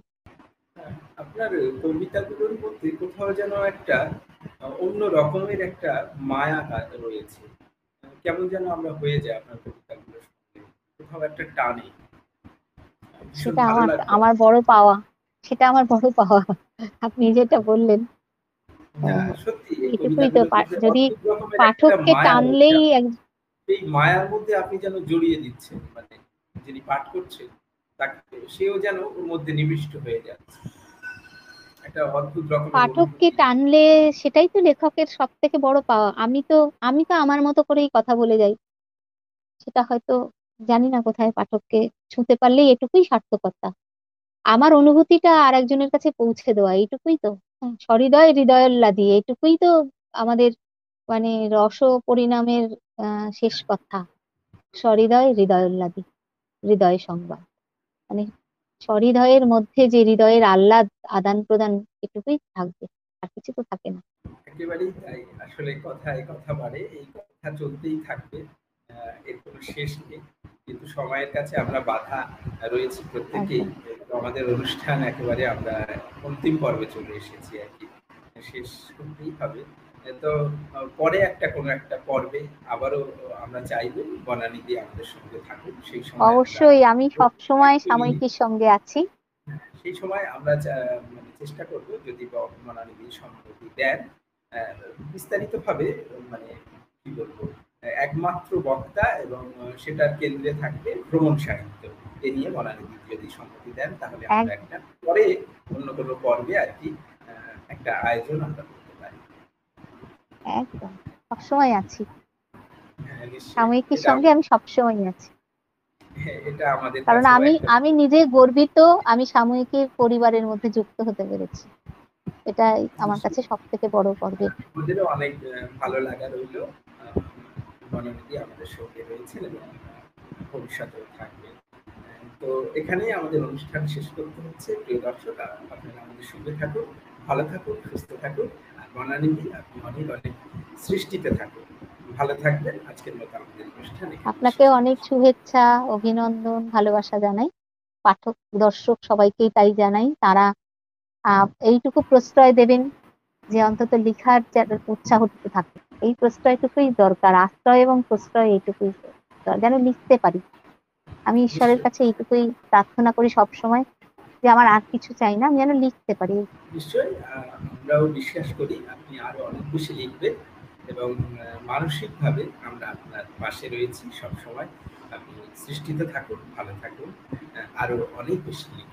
Speaker 1: আপনার কবিতাগুলোর মধ্যে কোথাও যেন একটা অন্য রকমের একটা মায়া রয়েছে। কেমন যেন আমরা হয়ে যাই আপনার কবিতাগুলোর সঙ্গে কোথাও একটা টানে।
Speaker 2: সেটা আমার আমার বড় পাওয়া সেটা আমার বড় পাওয়া। আপনি যেটা বললেন। এটুকুই তো, পা-
Speaker 1: মধ্যে
Speaker 2: যদি পাঠককে টানলেই
Speaker 1: এই মায়ার মধ্যে আপনি যেন জড়িয়ে দিচ্ছেন মানে যিনি পাঠ করছেন তাকে সেও যেন ওর মধ্যে নিবিষ্ট হয়ে যাচ্ছে।
Speaker 2: পাঠককে। টানলে সেটাই তো লেখকের সব থেকে বড় পাওয়া। আমি তো আমি তো আমার মতো করেই কথা বলে যাই। সেটা হয়তো জানি না কোথায় পাঠককে ছুঁতে পারলেই এটুকুই সার্থকতা। আমার অনুভূতিটা আর একজনের কাছে পৌঁছে দেওয়া এইটুকুই তো। হ্যাঁ, সহৃদয় হৃদয়োল্লাদি এইটুকুই তো আমাদের মানে রস পরিণামের শেষ কথা। সহৃদয় হৃদয়োল্লাদি হৃদয় সংবাদ। মানে সহৃদয়ের মধ্যে যে হৃদয়ের আহ্লাদ আদান প্রদান এটুকুই থাকবে। আর কিছু তো থাকে না।
Speaker 1: একেবারেই তাই। আসলে কথায় কথা বাড়ে এই কথা চলতেই থাকবে। এর কোনো শেষ নেই। কিন্তু সময়ের কাছে আমরা বাধা রয়েছি প্রত্যেকেই। আমাদের অনুষ্ঠান একেবারে আমরা অন্তিম পর্বে চলে এসেছি আর কি। শেষ করতেই হবে। তো পরে একটা কোনো একটা পর্বে আবারও আমরা চাইব বনানী দিয়ে আমাদের সঙ্গে থাকুন সেই সময়
Speaker 2: অবশ্যই আমি সব সময় সাময়িকীর সঙ্গে আছি।
Speaker 1: সেই সময় আমরা মানে চেষ্টা করব যদি মনালিদি সম্মতি দেন। বিস্তারিতভাবে মানে কি বলব একমাত্র বক্তা এবং সেটার কেন্দ্রে থাকবে ভ্রমণ সাহিত্য। এ নিয়ে মনালিদি যদি সম্মতি দেন তাহলে আমরা একটা পরে অন্য কোনো পর্বে আর কি আহ, একটা আয়োজন আমরা
Speaker 2: একদম সবসময় আছি।
Speaker 1: হ্যাঁ,
Speaker 2: সাময়িকীর সঙ্গে আমি সবসময় আছি।
Speaker 1: হ্যাঁ,
Speaker 2: কারণ আমি আমি নিজে গর্বিত আমি সাময়িকীর পরিবারের মধ্যে যুক্ত হতে পেরেছি। এটাই আমার কাছে সব থেকে বড় গর্বের।
Speaker 1: আমাদেরও অনেক ভালো লাগা রইল। মনোনীতি আমাদের সঙ্গে রয়েছেন এবং ভবিষ্যতেও থাকবে। তো এখানেই আমাদের অনুষ্ঠান শেষ করতে হচ্ছে। প্রিয় দর্শক আপনারা আমাদের সঙ্গে থাকুন ভালো থাকুন সুস্থ থাকুন। আপনি অনেক অনেক সৃষ্টিতে থাকুন। ভালো থাকবেন। আজকের মতো আমাদের অনুষ্ঠান
Speaker 2: আপনাকে অনেক শুভেচ্ছা অভিনন্দন ভালোবাসা জানাই। পাঠক দর্শক সবাইকেই তাই জানাই। তারা এইটুকু প্রশ্রয় দেবেন যে অন্তত লিখার উৎসাহটুকু থাকে। এই প্রশ্রয়টুকুই দরকার। আশ্রয় এবং প্রশ্রয় এইটুকুই যেন লিখতে পারি। আমি ঈশ্বরের কাছে এইটুকুই প্রার্থনা করি সব সময় যে আমার আর কিছু চাই না, আমি যেন লিখতে পারি।
Speaker 1: নিশ্চয়ই আমরাও বিশ্বাস করি আপনি আরও অনেক বেশি লিখবেন এবং মানসিক ভাবে আমরা আপনার পাশে রয়েছি সব সময় আপনি সৃষ্টিতে থাকুন, ভালো থাকুন আরও অনেক বেশি লিখুন।